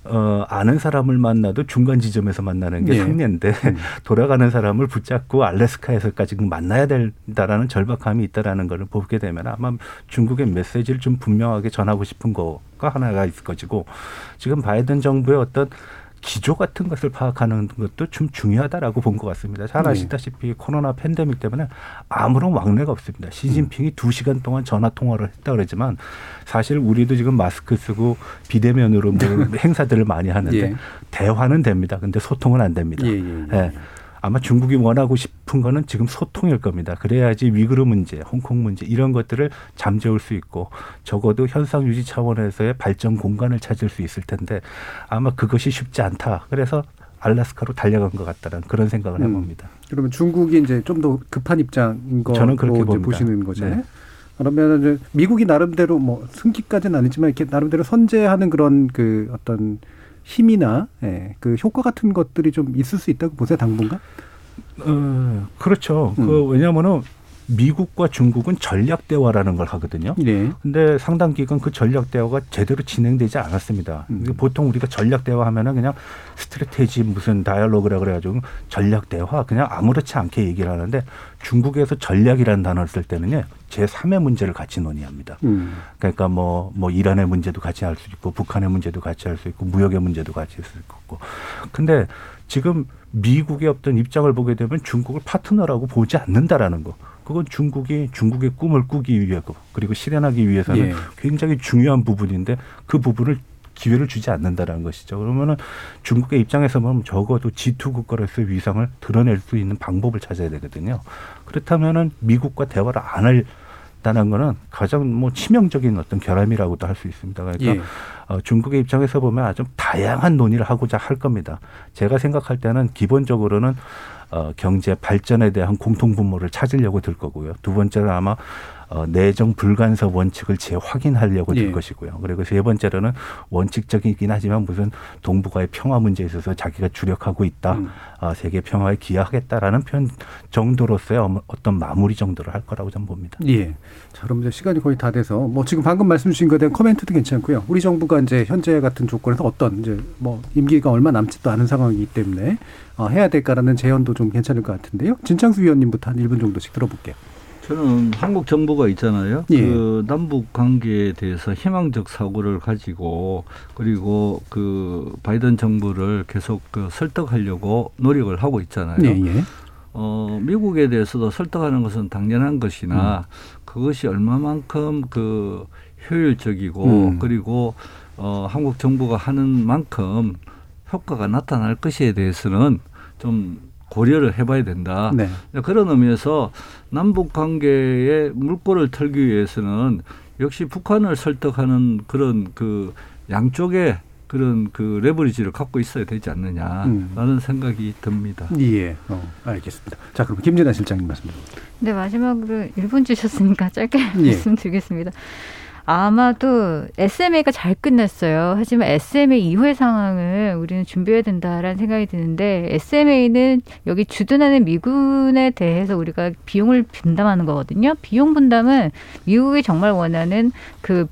어, 아는 사람을 만나도 중간 지점에서 만나는 게 예. 상례인데 음. 돌아가는 사람을 붙잡고 알래스카에서까지 만나야 된다라는 절박함이 있다라는 것을 보게 되면 아마 중국의 메시지를 좀 분명하게 전하고 싶은 거가 하나가 있을 것이고 지금 바이든 정부의 어떤 기조 같은 것을 파악하는 것도 좀 중요하다라고 본 것 같습니다. 잘 네. 아시다시피 코로나 팬데믹 때문에 아무런 왕래가 없습니다. 시진핑이 두 시간 동안 전화 통화를 했다 그러지만 사실 우리도 지금 마스크 쓰고 비대면으로 뭐 행사들을 많이 하는데 예. 대화는 됩니다. 근데 소통은 안 됩니다. 예, 예, 예. 예. 아마 중국이 원하고 싶은 거는 지금 소통일 겁니다. 그래야지 위그르 문제, 홍콩 문제 이런 것들을 잠재울 수 있고 적어도 현상 유지 차원에서의 발전 공간을 찾을 수 있을 텐데 아마 그것이 쉽지 않다. 그래서 알라스카로 달려간 것 같다는 그런 생각을 음. 해봅니다. 그러면 중국이 이제 좀 더 급한 입장인 거로 저는 그렇게 봅니다. 보시는 거잖아요. 네. 그러면 이제 미국이 나름대로 뭐 승기까지는 아니지만 이렇게 나름대로 선제하는 그런 그 어떤 힘이나 예, 그 효과 같은 것들이 좀 있을 수 있다고 보세요 당분간? 어, 그렇죠. 음. 그 왜냐하면은 미국과 중국은 전략 대화라는 걸 하거든요. 네. 근데 상당 기간 그 전략 대화가 제대로 진행되지 않았습니다. 음. 보통 우리가 전략 대화 하면은 그냥 스트레테지 무슨 다이얼로그라 그래가지고 전략 대화 그냥 아무렇지 않게 얘기를 하는데 중국에서 전략이라는 단어를 쓸 때는요 제3의 문제를 같이 논의합니다. 음. 그러니까 뭐, 뭐 이란의 문제도 같이 할 수 있고 북한의 문제도 같이 할 수 있고 무역의 문제도 같이 할 수 있고. 근데 지금 미국의 어떤 입장을 보게 되면 중국을 파트너라고 보지 않는다라는 거. 그건 중국이 중국의 꿈을 꾸기 위하고 그리고 실현하기 위해서는 예. 굉장히 중요한 부분인데 그 부분을 기회를 주지 않는다라는 것이죠. 그러면은 중국의 입장에서 보면 적어도 G2 국가로서의 위상을 드러낼 수 있는 방법을 찾아야 되거든요. 그렇다면은 미국과 대화를 안 할 다는 거는 가장 뭐 치명적인 어떤 결함이라고도 할 수 있습니다. 그러니까 예. 어, 중국의 입장에서 보면 아주 다양한 논의를 하고자 할 겁니다. 제가 생각할 때는 기본적으로는 어, 경제 발전에 대한 공통 분모를 찾으려고 들 거고요. 두 번째는 아마 어, 내정 불간섭 원칙을 재확인하려고 들 예. 것이고요. 그리고 세 번째로는 원칙적이긴 하지만 무슨 동북아의 평화 문제에 있어서 자기가 주력하고 있다. 음. 아, 세계 평화에 기여하겠다라는 편 정도로서의 어떤 마무리 정도를 할 거라고 저는 봅니다. 예. 자, 그럼 이제 시간이 거의 다 돼서 뭐 지금 방금 말씀 주신 것에 대한 코멘트도 괜찮고요. 우리 정부가 이제 현재 같은 조건에서 어떤 이제 뭐 임기가 얼마 남지도 않은 상황이기 때문에 어, 해야 될까라는 제언도 좀 괜찮을 것 같은데요. 진창수 위원님부터 한 1분 정도씩 들어볼게요. 저는 한국 정부가 있잖아요. 예. 그 남북 관계에 대해서 희망적 사고를 가지고 그리고 그 바이든 정부를 계속 그 설득하려고 노력을 하고 있잖아요. 예, 예. 어, 미국에 대해서도 설득하는 것은 당연한 것이나 그것이 얼마만큼 그 효율적이고 음. 그리고 어, 한국 정부가 하는 만큼 효과가 나타날 것에 대해서는 좀 고려를 해봐야 된다. 네. 그런 의미에서 남북 관계에 물꼬를 털기 위해서는 역시 북한을 설득하는 그런 그 양쪽의 그런 그 레버리지를 갖고 있어야 되지 않느냐라는 음. 생각이 듭니다. 예. 어, 알겠습니다. 자, 그럼 김진아 실장님 말씀 좀. 네, 마지막으로 1분 주셨으니까 짧게 예. 말씀드리겠습니다. 아마도 SMA가 잘 끝났어요. 하지만 SMA 이후의 상황을 우리는 준비해야 된다라는 생각이 드는데 SMA는 여기 주둔하는 미군에 대해서 우리가 비용을 분담하는 거거든요. 비용 분담은 미국이 정말 원하는 그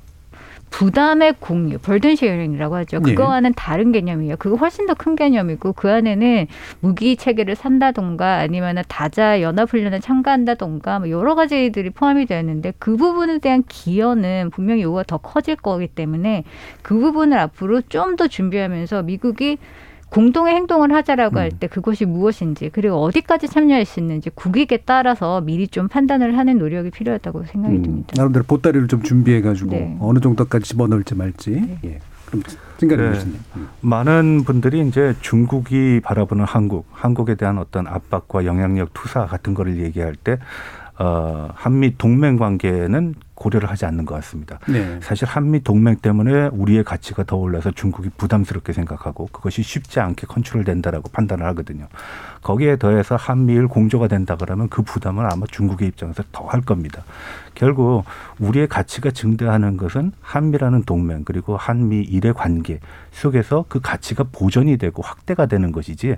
부담의 공유, burden sharing이라고 하죠. 예. 그거와는 다른 개념이에요. 그거 훨씬 더 큰 개념이고 그 안에는 무기 체계를 산다던가 아니면 다자 연합 훈련에 참가한다던가 뭐 여러 가지들이 포함이 되어 있는데 그 부분에 대한 기여는 분명히 요구가 더 커질 거기 때문에 그 부분을 앞으로 좀 더 준비하면서 미국이 공동의 행동을 하자라고 할때 그것이 무엇인지 그리고 어디까지 참여할 수 있는지 국익에 따라서 미리 좀 판단을 하는 노력이 필요하다고 생각이 듭니다. 나름대로 보따리를 좀 준비해 가지고 네. 어느 정도까지 집어넣을지 말지. 예. 그럼 생각해 네. 보시네요. 많은 분들이 이제 중국이 바라보는 한국, 한국에 대한 어떤 압박과 영향력 투사 같은 거를 얘기할 때 어, 한미 동맹 관계는 고려를 하지 않는 것 같습니다. 네. 사실 한미 동맹 때문에 우리의 가치가 더 올라서 중국이 부담스럽게 생각하고 그것이 쉽지 않게 컨트롤된다라고 판단을 하거든요. 거기에 더해서 한미일 공조가 된다 그러면 그 부담은 아마 중국의 입장에서 더 할 겁니다. 결국 우리의 가치가 증대하는 것은 한미라는 동맹 그리고 한미일의 관계 속에서 그 가치가 보존이 되고 확대가 되는 것이지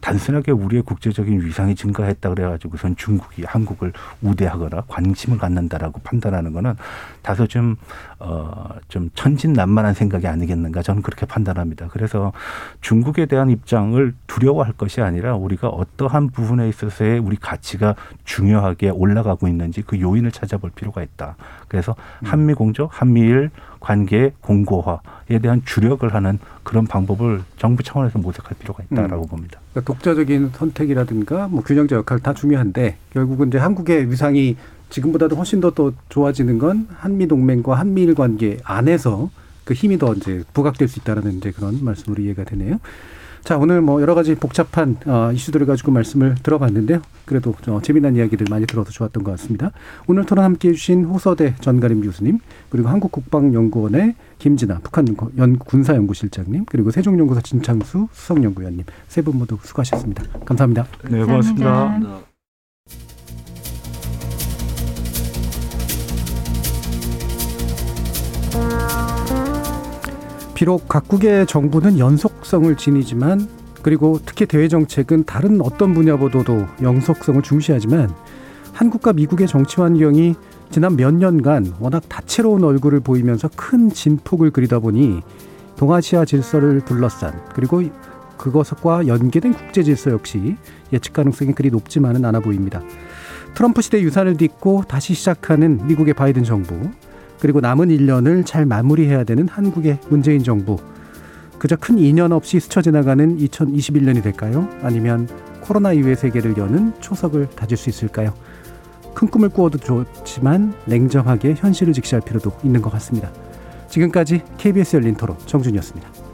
단순하게 우리의 국제적인 위상이 증가했다 그래가지고선 중국이 한국을 우대하거나 관심을 갖는다라고 판단하는 거는 다소 좀, 어, 좀 천진난만한 생각이 아니겠는가 저는 그렇게 판단합니다. 그래서 중국에 대한 입장을 두려워할 것이 아니라 우리가 어떠한 부분에 있어서의 우리 가치가 중요하게 올라가고 있는지 그 요인을 찾아볼 필요가 있다. 그래서 한미 공조, 한미일 관계 공고화에 대한 주력을 하는 그런 방법을 정부 차원에서 모색할 필요가 있다라고 봅니다. 그러니까 독자적인 선택이라든가 뭐 균형자 역할 다 중요한데 결국은 이제 한국의 위상이 지금보다도 훨씬 더 또 좋아지는 건 한미 동맹과 한미일 관계 안에서 그 힘이 더 이제 부각될 수 있다라는 이제 그런 말씀으로 이해가 되네요. 자 오늘 뭐 여러 가지 복잡한 어, 이슈들을 가지고 말씀을 들어봤는데요. 그래도 저 재미난 이야기들 많이 들어서 좋았던 것 같습니다. 오늘 토론 함께 해 주신 호서대 전가림 교수님 그리고 한국국방연구원의 김진아 북한 연- 군사연구실장님 그리고 세종연구소 진창수 수석연구위원님 세 분 모두 수고하셨습니다. 감사합니다. 네, 고맙습니다. 비록 각국의 정부는 연속성을 지니지만 그리고 특히 대외 정책은 다른 어떤 분야보다도 영속성을 중시하지만 한국과 미국의 정치 환경이 지난 몇 년간 워낙 다채로운 얼굴을 보이면서 큰 진폭을 그리다 보니 동아시아 질서를 둘러싼 그리고 그것과 연계된 국제 질서 역시 예측 가능성이 그리 높지만은 않아 보입니다. 트럼프 시대 유산을 딛고 다시 시작하는 미국의 바이든 정부, 그리고 남은 1년을 잘 마무리해야 되는 한국의 문재인 정부. 그저 큰 인연 없이 스쳐 지나가는 2021년이 될까요? 아니면 코로나 이후의 세계를 여는 초석을 다질 수 있을까요? 큰 꿈을 꾸어도 좋지만 냉정하게 현실을 직시할 필요도 있는 것 같습니다. 지금까지 KBS 열린 토론 정준이었습니다.